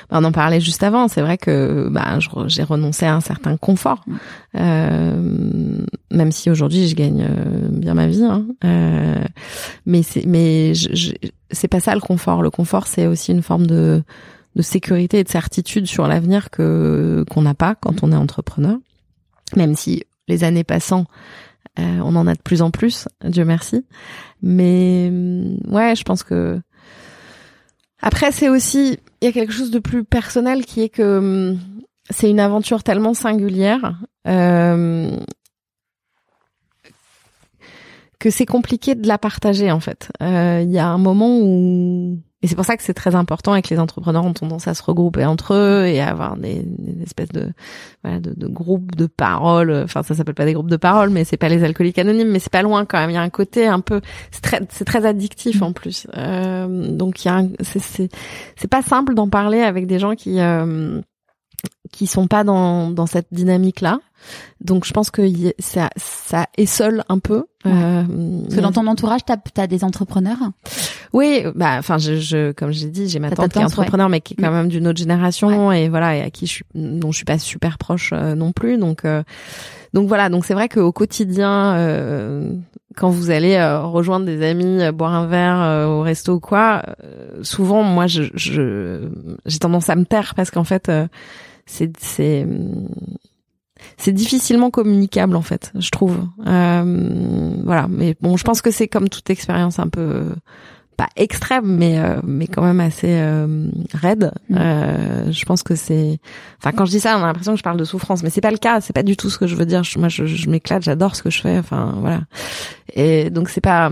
On en parlait juste avant. C'est vrai que bah, j'ai renoncé à un certain confort, euh, même si aujourd'hui je gagne euh, bien ma vie. Hein. Euh, mais c'est mais c'est pas ça le confort. Le confort, c'est aussi une forme de de sécurité et de certitude sur l'avenir que qu'on n'a pas quand on est entrepreneur. Même si les années passant, on en a de plus en plus, Dieu merci. Mais ouais, je pense que après, c'est aussi, il y a quelque chose de plus personnel qui est que hum, c'est une aventure tellement singulière euh, que c'est compliqué de la partager en fait. Euh, il y a un moment où et c'est pour ça que c'est très important et que les entrepreneurs ont tendance à se regrouper entre eux et à avoir des, des espèces de, voilà, de, de, groupes de parole. Enfin, ça s'appelle pas des groupes de parole, mais c'est pas les alcooliques anonymes, mais c'est pas loin quand même. Il y a un côté un peu, c'est très, c'est très addictif en plus. Euh, donc il y a, c'est, pas simple d'en parler avec des gens qui, euh, qui sont pas dans, dans cette dynamique là. Donc je pense que ça, ça est seul un peu. Euh, Parce que dans ton entourage, t'as as des entrepreneurs? Oui, bah enfin je, je comme j'ai dit, j'ai ma tante, qui est entrepreneur mais qui est quand mm. même d'une autre génération et voilà et à qui je suis dont je suis pas super proche euh, non plus donc euh, donc voilà donc c'est vrai qu'au quotidien euh, quand vous allez rejoindre des amis boire un verre au resto ou quoi souvent moi je j'ai tendance à me taire parce qu'en fait c'est c'est c'est difficilement communicable en fait, je trouve. Euh, voilà, mais bon, je pense que c'est comme toute expérience un peu pas extrême mais euh, mais quand même assez euh, raide. Mm. euh, je pense que c'est enfin quand je dis ça on a l'impression que je parle de souffrance mais c'est pas le cas c'est pas du tout ce que je veux dire. Moi je, je m'éclate j'adore ce que je fais enfin voilà. Et donc c'est pas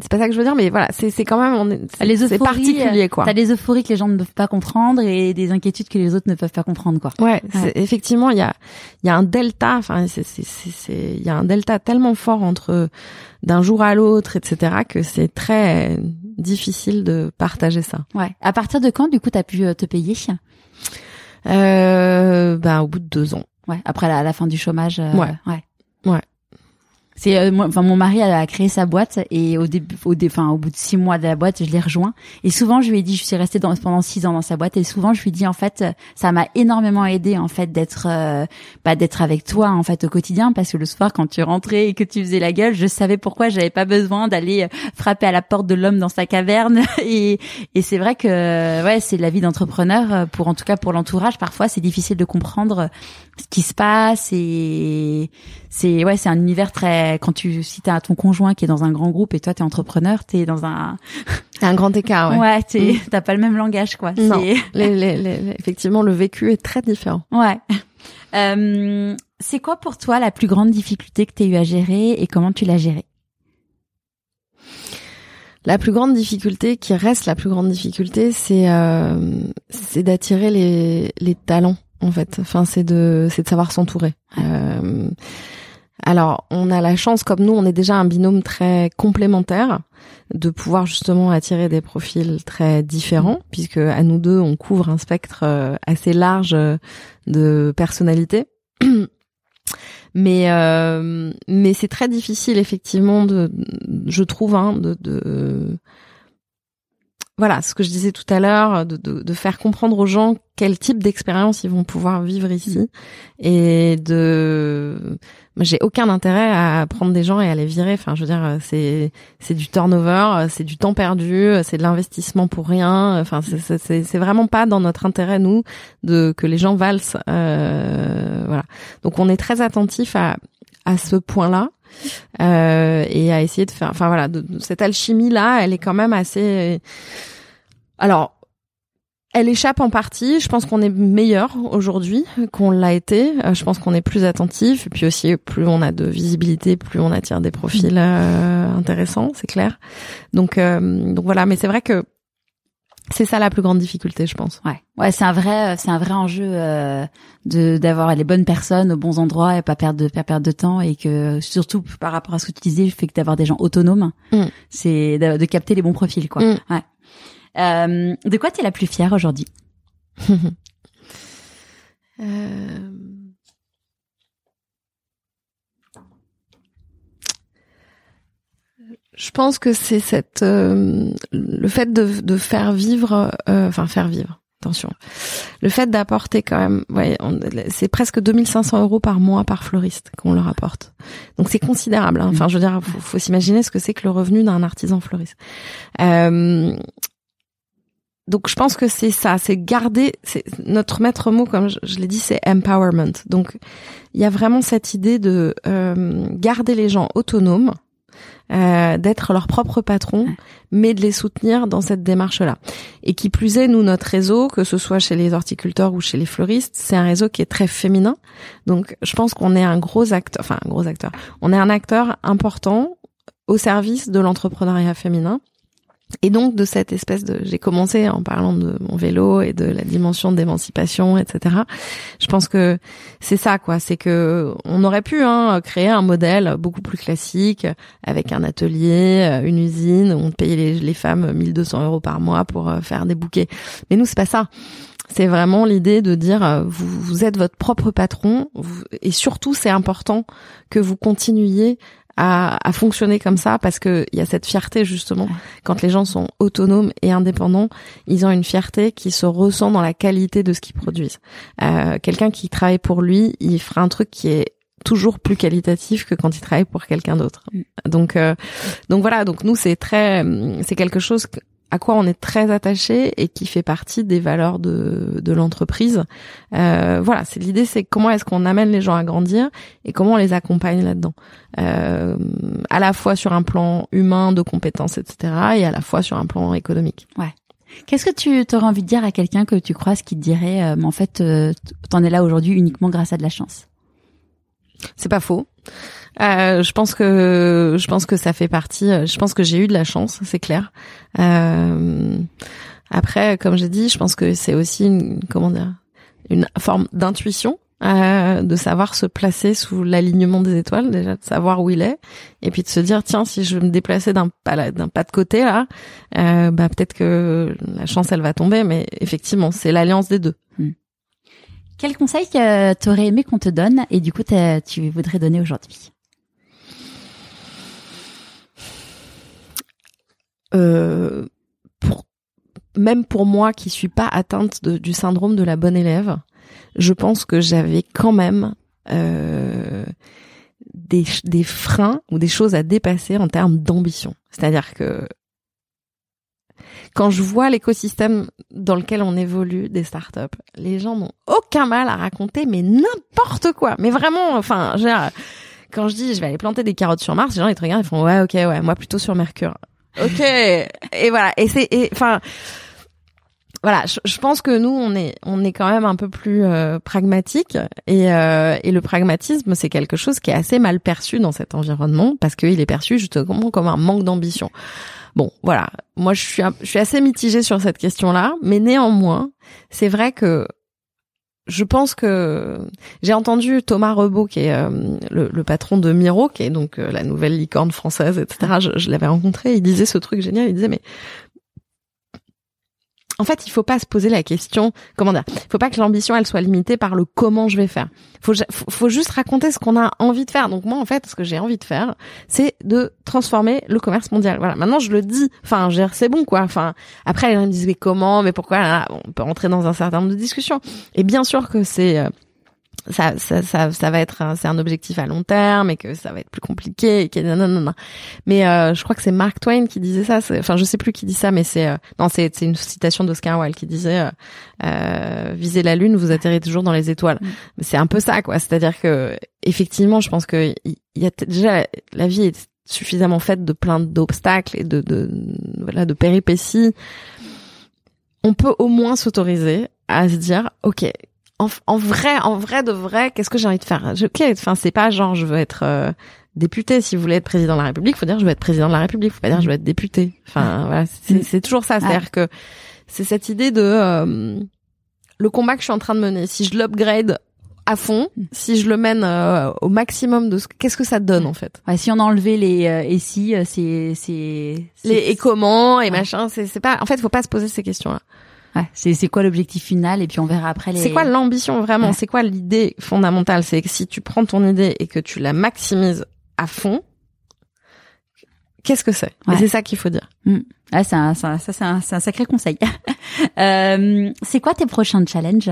c'est pas ça que je veux dire mais voilà c'est c'est quand même on est, c'est particulier quoi. t'as des euphories que les gens ne peuvent pas comprendre et des inquiétudes que les autres ne peuvent pas comprendre quoi. Ouais, ouais. effectivement il y a il y a un delta enfin c'est c'est c'est il y a un delta tellement fort entre d'un jour à l'autre etc que c'est très difficile de partager ça. Ouais. À partir de quand, du coup, t'as pu euh, te payer? Euh, bah, au bout de deux ans. Ouais. Après la, la fin du chômage. Euh, ouais. Ouais. Ouais. C'est euh, enfin mon mari a créé sa boîte et au début au enfin au bout de six mois de la boîte je l'ai rejoint. Et souvent je lui ai dit je suis restée dans, pendant six ans dans sa boîte. Et souvent je lui dit en fait ça m'a énormément aidé en fait d'être euh, bah, d'être avec toi en fait au quotidien. Parce que le soir quand tu rentrais et que tu faisais la gueule je savais pourquoi j'avais pas besoin d'aller euh, frapper à la porte de l'homme dans sa caverne. Et et c'est vrai que ouais c'est la vie d'entrepreneur pour en tout cas pour l'entourage. Parfois c'est difficile de comprendre ce qui se passe et c'est ouais c'est un univers très quand tu si t'as ton conjoint qui est dans un grand groupe et toi t'es entrepreneur t'es dans un un grand écart ouais. Ouais t'es mm. t'as pas le même langage quoi. Non. Les, les, les, effectivement le vécu est très différent. Ouais. Euh, c'est quoi pour toi la plus grande difficulté que t'aies eu à gérer et comment tu l'as gérée? La plus grande difficulté, qui reste la plus grande difficulté, c'est euh, c'est d'attirer les, les talents en fait. Enfin, c'est de c'est de savoir s'entourer. Euh, alors, on a la chance, comme nous, on est déjà un binôme très complémentaire, de pouvoir justement attirer des profils très différents, puisque à nous deux, on couvre un spectre euh, assez large de personnalités. mais euh, mais c'est très difficile effectivement de, je trouve, hein, de, de voilà, ce que je disais tout à l'heure, de, de, de, faire comprendre aux gens quel type d'expérience ils vont pouvoir vivre ici, mm. et de, j'ai aucun intérêt à prendre des gens et à les virer. Enfin, je veux dire, c'est c'est du turnover, c'est du temps perdu, c'est de l'investissement pour rien. Enfin, c'est c'est vraiment pas dans notre intérêt nous de que les gens valsent. Euh, voilà. Donc, on est très attentif à à ce point-là. Euh, et à essayer de faire. Enfin voilà, cette alchimie là, elle est quand même assez. Alors, elle échappe en partie. Je pense qu'on est meilleur aujourd'hui qu'on l'a été. Euh, je pense qu'on est plus attentif. Et puis aussi, plus on a de visibilité, plus on attire des profils euh, intéressants, c'est clair. Donc, euh, donc voilà. Mais c'est vrai que c'est ça la plus grande difficulté, je pense. Ouais, ouais, c'est un vrai, c'est un vrai enjeu euh, de d'avoir les bonnes personnes aux bons endroits et pas perdre de pas perdre de temps et que surtout par rapport à ce que tu disais, le fait que d'avoir des gens autonomes, mm. c'est de, capter les bons profils, quoi. Mm. Ouais. Euh, de quoi t'es la plus fière aujourd'hui euh... Je pense que c'est cette euh, le fait de, faire vivre, enfin faire vivre. Attention, le fait d'apporter quand même, ouais, c'est presque 2500 euros par mois par fleuriste qu'on leur apporte. Donc c'est considérable. Hein. Enfin, je veux dire, faut, faut s'imaginer ce que c'est que le revenu d'un artisan fleuriste. Donc je pense que c'est ça, c'est garder, c'est notre maître mot, comme je, je l'ai dit, c'est empowerment. Donc il y a vraiment cette idée de euh, garder les gens autonomes euh, d'être leur propre patron, mais de les soutenir dans cette démarche-là. Et qui plus est, nous, notre réseau, que ce soit chez les horticulteurs ou chez les fleuristes, c'est un réseau qui est très féminin. Donc, je pense qu'on est un gros acteur, enfin, un gros acteur. On est un acteur important au service de l'entrepreneuriat féminin et donc de cette espèce de, j'ai commencé en parlant de mon vélo et de la dimension d'émancipation, etc. Je pense que c'est ça, quoi. C'est que on aurait pu hein, créer un modèle beaucoup plus classique avec un atelier, une usine où on payait les, femmes 1200 euros par mois pour euh, faire des bouquets. Mais nous, c'est pas ça. C'est vraiment l'idée de dire euh, vous êtes votre propre patron et surtout c'est important que vous continuiez à, à, fonctionner comme ça parce que il y a cette fierté justement quand les gens sont autonomes et indépendants, ils ont une fierté qui se ressent dans la qualité de ce qu'ils produisent. Euh, Quelqu'un qui travaille pour lui, il fera un truc qui est toujours plus qualitatif que quand il travaille pour quelqu'un d'autre. Mm. Donc euh, donc voilà, donc nous c'est très c'est quelque chose à quoi on est très attaché et qui fait partie des valeurs de, de l'entreprise. Euh, voilà, c'est l'idée, c'est comment est-ce qu'on amène les gens à grandir et comment on les accompagne là-dedans, euh, à la fois sur un plan humain, de compétences, etc., et à la fois sur un plan économique. Ouais. Qu'est-ce que tu aurais envie de dire à quelqu'un que tu croises qui te dirait, euh, mais en fait, t'en es là aujourd'hui uniquement grâce à de la chance? C'est pas faux. Euh, je pense que je pense que ça fait partie. euh, Je pense que j'ai eu de la chance, c'est clair. Euh, après, comme j'ai dit, je pense que c'est aussi une comment dire une forme d'intuition. euh, de savoir se placer sous l'alignement des étoiles déjà de savoir où il est et puis de se dire tiens si je veux me déplacer d'un pas d'un pas de côté là euh, bah peut-être que la chance elle va tomber mais effectivement c'est l'alliance des deux Quel conseil que t'aurais aimé qu'on te donne et du coup tu voudrais donner aujourd'hui? Euh, pour même pour moi qui suis pas atteinte du syndrome de la bonne élève, je pense que j'avais quand même euh, des, des freins ou des choses à dépasser en termes d'ambition. C'est-à-dire que quand je vois l'écosystème dans lequel on évolue des startups, les gens n'ont aucun mal à raconter, mais n'importe quoi. Mais vraiment, enfin, dire, quand je dis je vais aller planter des carottes sur Mars, les gens ils te regardent, ils font ouais, ok, ouais, moi plutôt sur Mercure. Ok. et voilà. Et c'est, enfin, voilà. Je, je pense que nous, on est, on est quand même un peu plus euh, pragmatique. Et, euh, et le pragmatisme, c'est quelque chose qui est assez mal perçu dans cet environnement parce qu'il est perçu justement comme un manque d'ambition. Bon, voilà. Moi, je suis, je suis assez mitigée sur cette question-là, mais néanmoins, c'est vrai que je pense que j'ai entendu Thomas Rebaud, qui est euh, le, patron de Miro, qui est donc euh, la nouvelle licorne française, etc. Je, je l'avais rencontré, il disait ce truc génial, il disait mais en fait, il faut pas se poser la question, comment dire, faut pas que l'ambition elle soit limitée par le comment je vais faire. Faut, faut, juste raconter ce qu'on a envie de faire. Donc moi, en fait, ce que j'ai envie de faire, c'est de transformer le commerce mondial. Voilà. Maintenant, je le dis. Enfin, c'est bon, quoi. Enfin, après, les gens me disent mais comment, mais pourquoi? Là, On peut rentrer dans un certain nombre de discussions. Et bien sûr que c'est euh, ça, ça, ça, ça va être c'est un objectif à long terme et que ça va être plus compliqué et que non, non, non. Mais euh, je crois que c'est Mark Twain qui disait ça. Enfin, je sais plus qui dit ça, mais c'est euh, non, c'est c'est une citation d'Oscar Wilde qui disait euh, euh, visez la lune, vous atterrez toujours dans les étoiles. Mm. Mais c'est un peu ça, quoi. C'est-à-dire que effectivement, je pense que il il y a déjà la, la vie est suffisamment faite de plein d'obstacles et de, de voilà de péripéties. On peut au moins s'autoriser à se dire, ok, en, en vrai, en vrai de vrai, qu'est-ce que j'ai envie de faire? Je, ok, Enfin, c'est pas genre je veux être euh, député. Si vous voulez être président de la République, faut dire je veux être président de la République. Faut pas dire je veux être député. Enfin, voilà, c'est Mm. c'est toujours ça. C'est-à-dire que c'est cette idée de euh, le combat que je suis en train de mener. Si je l'upgrade à fond, si je le mène euh, au maximum de ce qu'est-ce que ça donne en fait? Ouais, si on enlevait les euh, et si euh, c'est c'est les et comment et Ouais. machin c'est c'est pas en fait faut pas se poser ces questions là ouais, c'est c'est quoi l'objectif final et puis on verra après les C'est quoi l'ambition vraiment? Ouais. C'est quoi l'idée fondamentale? C'est que si tu prends ton idée et que tu la maximises à fond, qu'est-ce que c'est? Ouais. Et c'est ça qu'il faut dire. Ah, c'est un, c'est un- ça c'est un, un sacré conseil. euh, c'est quoi tes prochains challenges?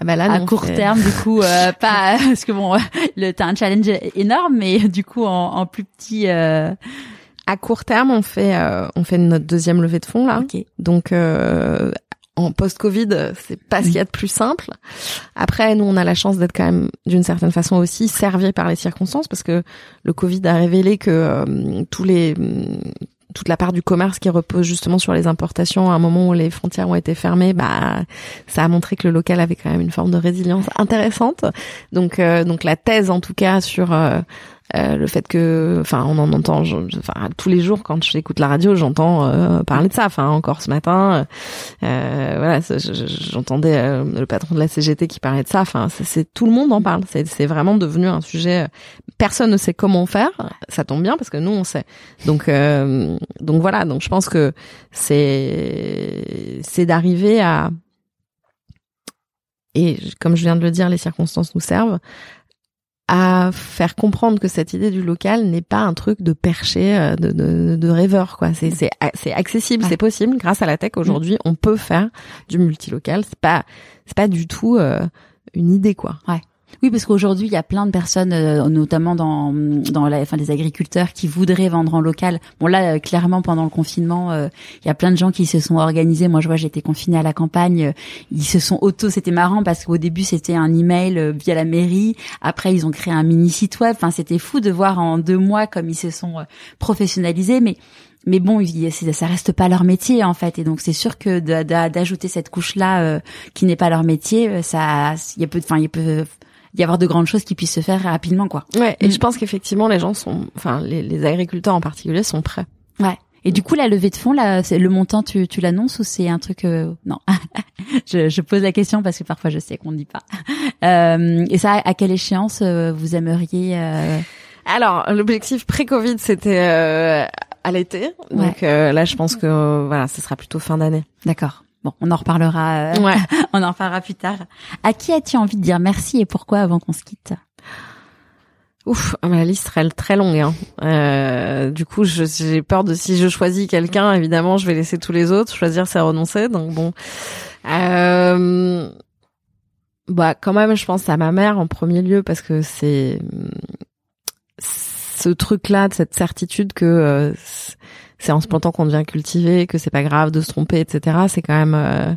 Ah bah là, à court terme du coup euh, pas parce que bon le t'as un challenge énorme mais du coup en, en plus petit euh, À court terme, on fait euh, on fait notre deuxième levée de fonds là. ok Donc euh, en post-Covid, c'est pas ce qu'il y a de plus simple. Après, nous, on a la chance d'être quand même d'une certaine façon aussi servis par les circonstances parce que le Covid a révélé que euh, tous les toute la part du commerce qui repose justement sur les importations à un moment où les frontières ont été fermées, bah ça a montré que le local avait quand même une forme de résilience intéressante. Donc euh, donc la thèse en tout cas sur euh, euh, le fait que, enfin, on en entend, je- enfin, tous les jours quand j'écoute la radio, j'entends euh, parler de ça. Enfin, encore ce matin, euh, voilà, j'entendais euh, le patron de la CGT qui parlait de ça. Enfin, c'est- tout le monde en parle. C'est vraiment devenu un sujet. euh, Personne ne sait comment faire. Ça tombe bien parce que nous on sait. Donc donc voilà. Donc je pense que c'est c'est d'arriver à et comme je viens de le dire, les circonstances nous servent à faire comprendre que cette idée du local n'est pas un truc de perché, euh, de, de, de rêveur, quoi. C'est, c'est, c'est accessible, Ouais. c'est possible. Grâce à la tech, aujourd'hui, on peut faire du multilocal. C'est pas, c'est pas du tout euh, une idée, quoi. Oui, parce qu'aujourd'hui, il y a plein de personnes, euh, notamment dans dans la, enfin, des agriculteurs qui voudraient vendre en local. Bon là, euh, clairement, pendant le confinement, euh, il y a plein de gens qui se sont organisés. Moi, je vois, j'étais confinée à la campagne. ils se sont auto. C'était marrant parce qu'au début, c'était un email via la mairie. Après, ils ont créé un mini site web. Enfin, c'était fou de voir en deux mois comme ils se sont professionnalisés. Mais mais bon, ça reste pas leur métier en fait, et donc c'est sûr que d'ajouter cette couche là qui n'est pas leur métier, ça, il y a peu, enfin, il peut y avoir de grandes choses qui puissent se faire rapidement, quoi. Ouais. Et mm. je pense qu'effectivement, les gens sont, enfin, les, les, agriculteurs en particulier sont prêts. Ouais. Et du coup, la levée de fonds, là, le montant, tu, tu l'annonces ou c'est un truc euh... Non, je, je, pose la question parce que parfois je sais qu'on ne dit pas. Euh, et ça, à quelle échéance euh, vous aimeriez euh... Alors, l'objectif pré-Covid, c'était euh, à l'été. Donc là, je pense que voilà, ce sera plutôt fin d'année. D'accord. Bon, on en reparlera. Euh, ouais. on en reparlera plus tard. À qui as-tu envie de dire merci et pourquoi avant qu'on se quitte? Ouf, ma liste serait très longue. Hein. Euh, du coup, j'ai peur de si je choisis quelqu'un, évidemment, je vais laisser tous les autres. Choisir, c'est renoncer. Donc bon, euh, bah quand même, je pense à ma mère en premier lieu parce que c'est ce truc-là, de cette certitude que euh, c'est en se plantant qu'on devient cultivé, que c'est pas grave de se tromper, etc. C'est quand même euh,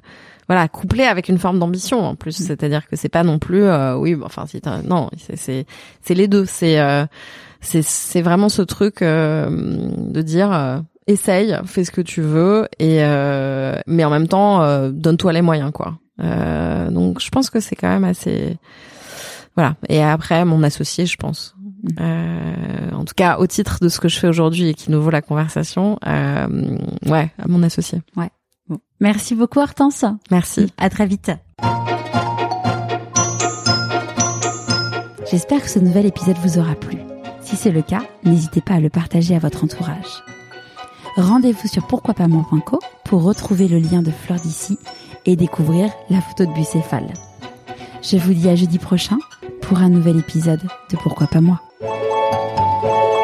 voilà couplé avec une forme d'ambition en plus, mm. c'est-à-dire que c'est pas non plus euh, oui, enfin c'est non, c'est c'est les deux, c'est euh, c'est c'est vraiment ce truc de dire essaye, fais ce que tu veux et mais en même temps donne-toi les moyens quoi. donc je pense que c'est quand même assez voilà. Et après mon associé, je pense. Euh, en tout cas, au titre de ce que je fais aujourd'hui et qui nous vaut la conversation, euh, ouais, à mon associé. Ouais. Bon. Merci beaucoup Hortense. Merci. À très vite. J'espère que ce nouvel épisode vous aura plu. Si c'est le cas, n'hésitez pas à le partager à votre entourage. Rendez-vous sur pourquoipasmoi.co pour retrouver le lien de Fleur d'ici et découvrir la photo de bucéphale. Je vous dis à jeudi prochain pour un nouvel épisode de Pourquoi pas moi. Música